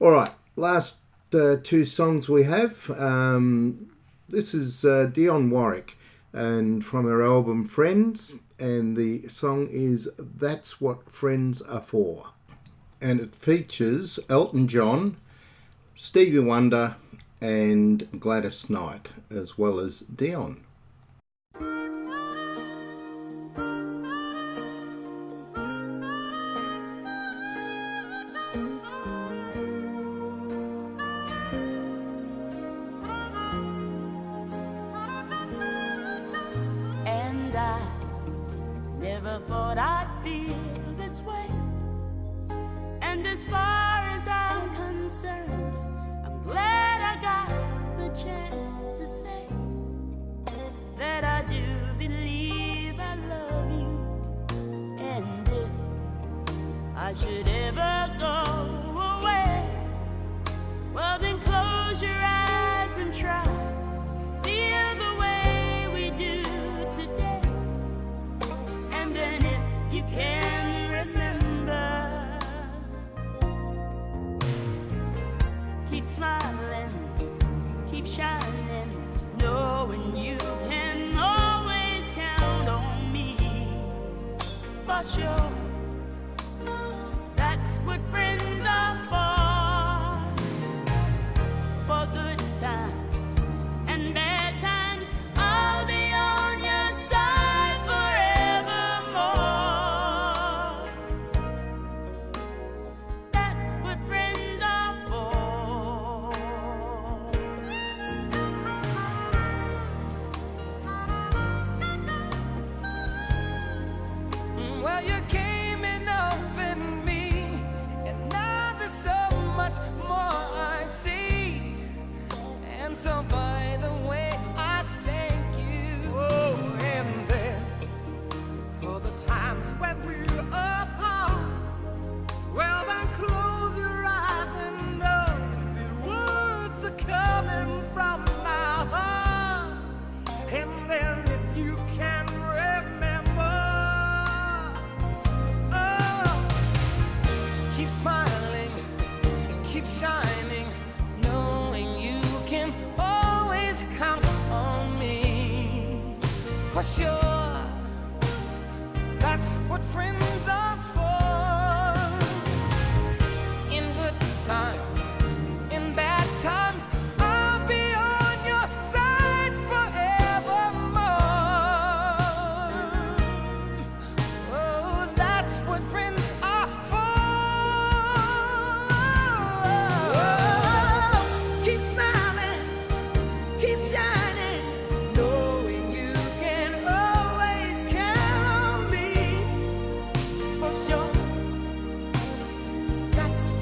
All right, last uh, two songs we have. Um, this is uh, Dionne Warwick and from her album Friends, and the song is That's What Friends Are For. And it features Elton John, Stevie Wonder, and Gladys Knight, as well as Dionne.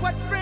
what friends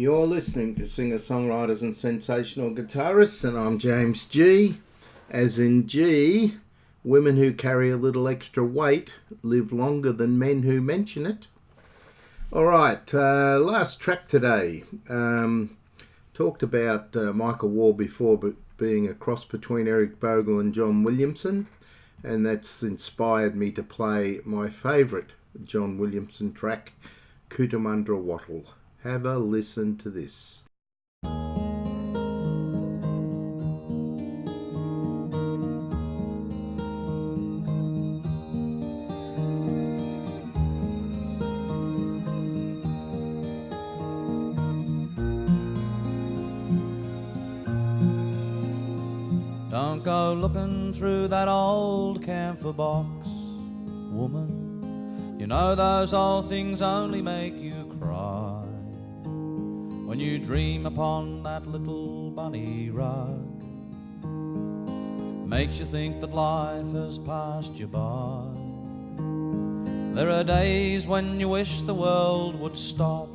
You're listening to singer songwriters and sensational guitarists, and I'm James G. As in G, women who carry a little extra weight live longer than men who mention it. All right, uh, last track today. Um, talked about uh, Michael Waugh before, but being a cross between Eric Bogle and John Williamson, and that's inspired me to play my favourite John Williamson track, Cootamundra Wattle. Have a listen to this. Don't go looking through that old camphor box, woman. You know those old things only make you cry. When you dream upon that little bunny rug, makes you think that life has passed you by. There are days when you wish the world would stop,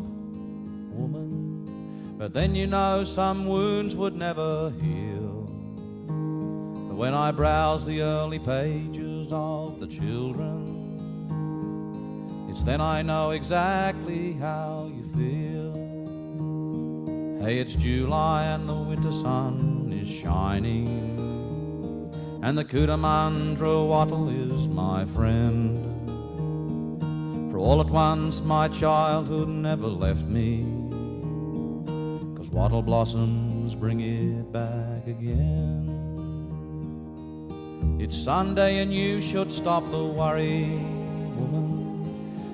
woman, but then you know some wounds would never heal. But when I browse the early pages of the children, it's then I know exactly how you feel. Hey, it's July and the winter sun is shining, and the Cootamundra wattle is my friend. For all at once my childhood never left me, 'cause wattle blossoms bring it back again. It's Sunday and you should stop the worry, woman.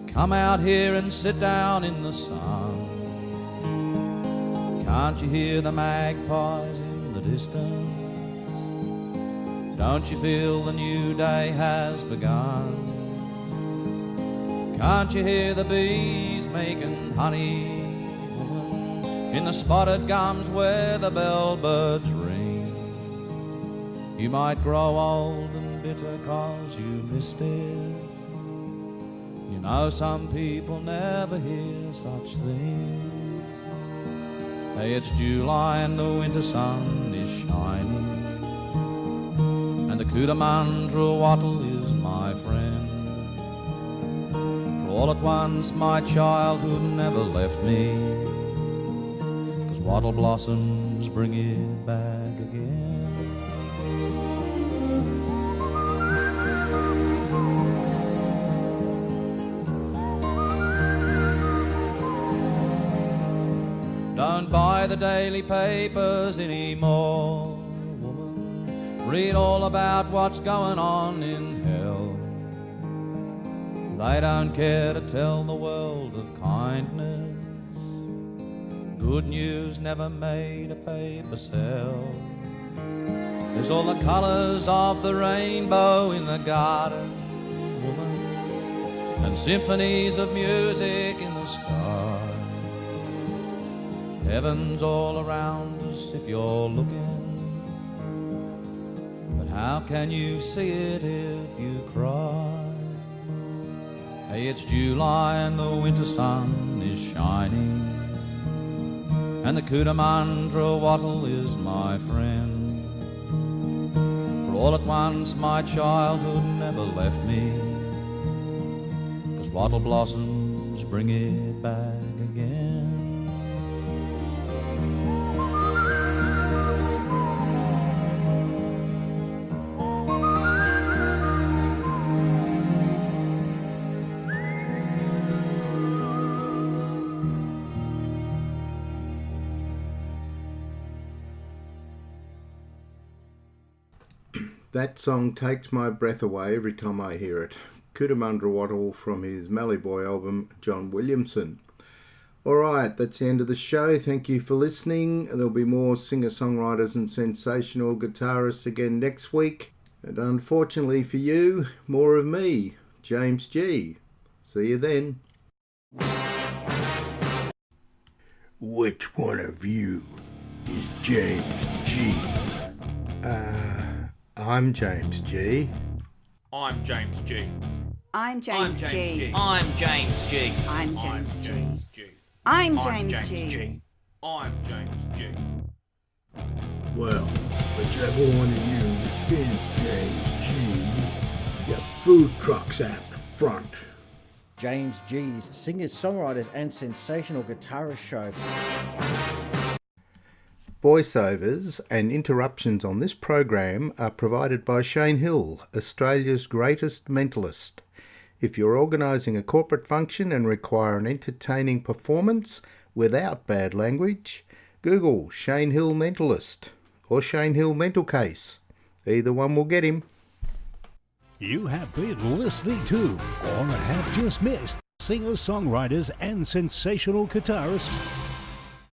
Come out here and sit down in the sun. Can't you hear the magpies in the distance? Don't you feel the new day has begun? Can't you hear the bees making honey. In the spotted gums where the bellbirds ring. You might grow old and bitter cause you missed it. You know some people never hear such things. Hey, it's July and the winter sun is shining. And the Cootamundra wattle is my friend. For all at once my childhood never left me. 'Cause wattle blossoms bring it back again. Buy the daily papers anymore, woman. Read all about what's going on in hell. They don't care to tell the world of kindness. Good news never made a paper sell. There's all the colours of the rainbow in the garden, woman, and symphonies of music in the sky. Heaven's all around us if you're looking. But how can you see it if you cry? Hey, it's July and the winter sun is shining. And the Cootamundra wattle is my friend. For all at once my childhood never left me. 'Cause wattle blossoms bring it back That song takes my breath away every time I hear it. Cootamundra Wattle from his Mallee Boy album, John Williamson. Alright, that's the end of the show. Thank you for listening. There'll be more singer songwriters and sensational guitarists again next week. And unfortunately for you, more of me, James G. See you then. Which one of you is James G? Uh, I'm James G. I'm James G. I'm James, I'm James G. G. I'm James G. I'm James G. I'm I'm James, James G. G. I'm James G. Well, whichever one of you is James G, your food truck's at the front. James G's singers, songwriters, and sensational guitarist show. Voiceovers and interruptions on this program are provided by Shane Hill, Australia's greatest mentalist. If you're organising a corporate function and require an entertaining performance without bad language, Google Shane Hill Mentalist or Shane Hill Mental Case. Either one will get him. You have been listening to, or have just missed, singer songwriters and sensational guitarist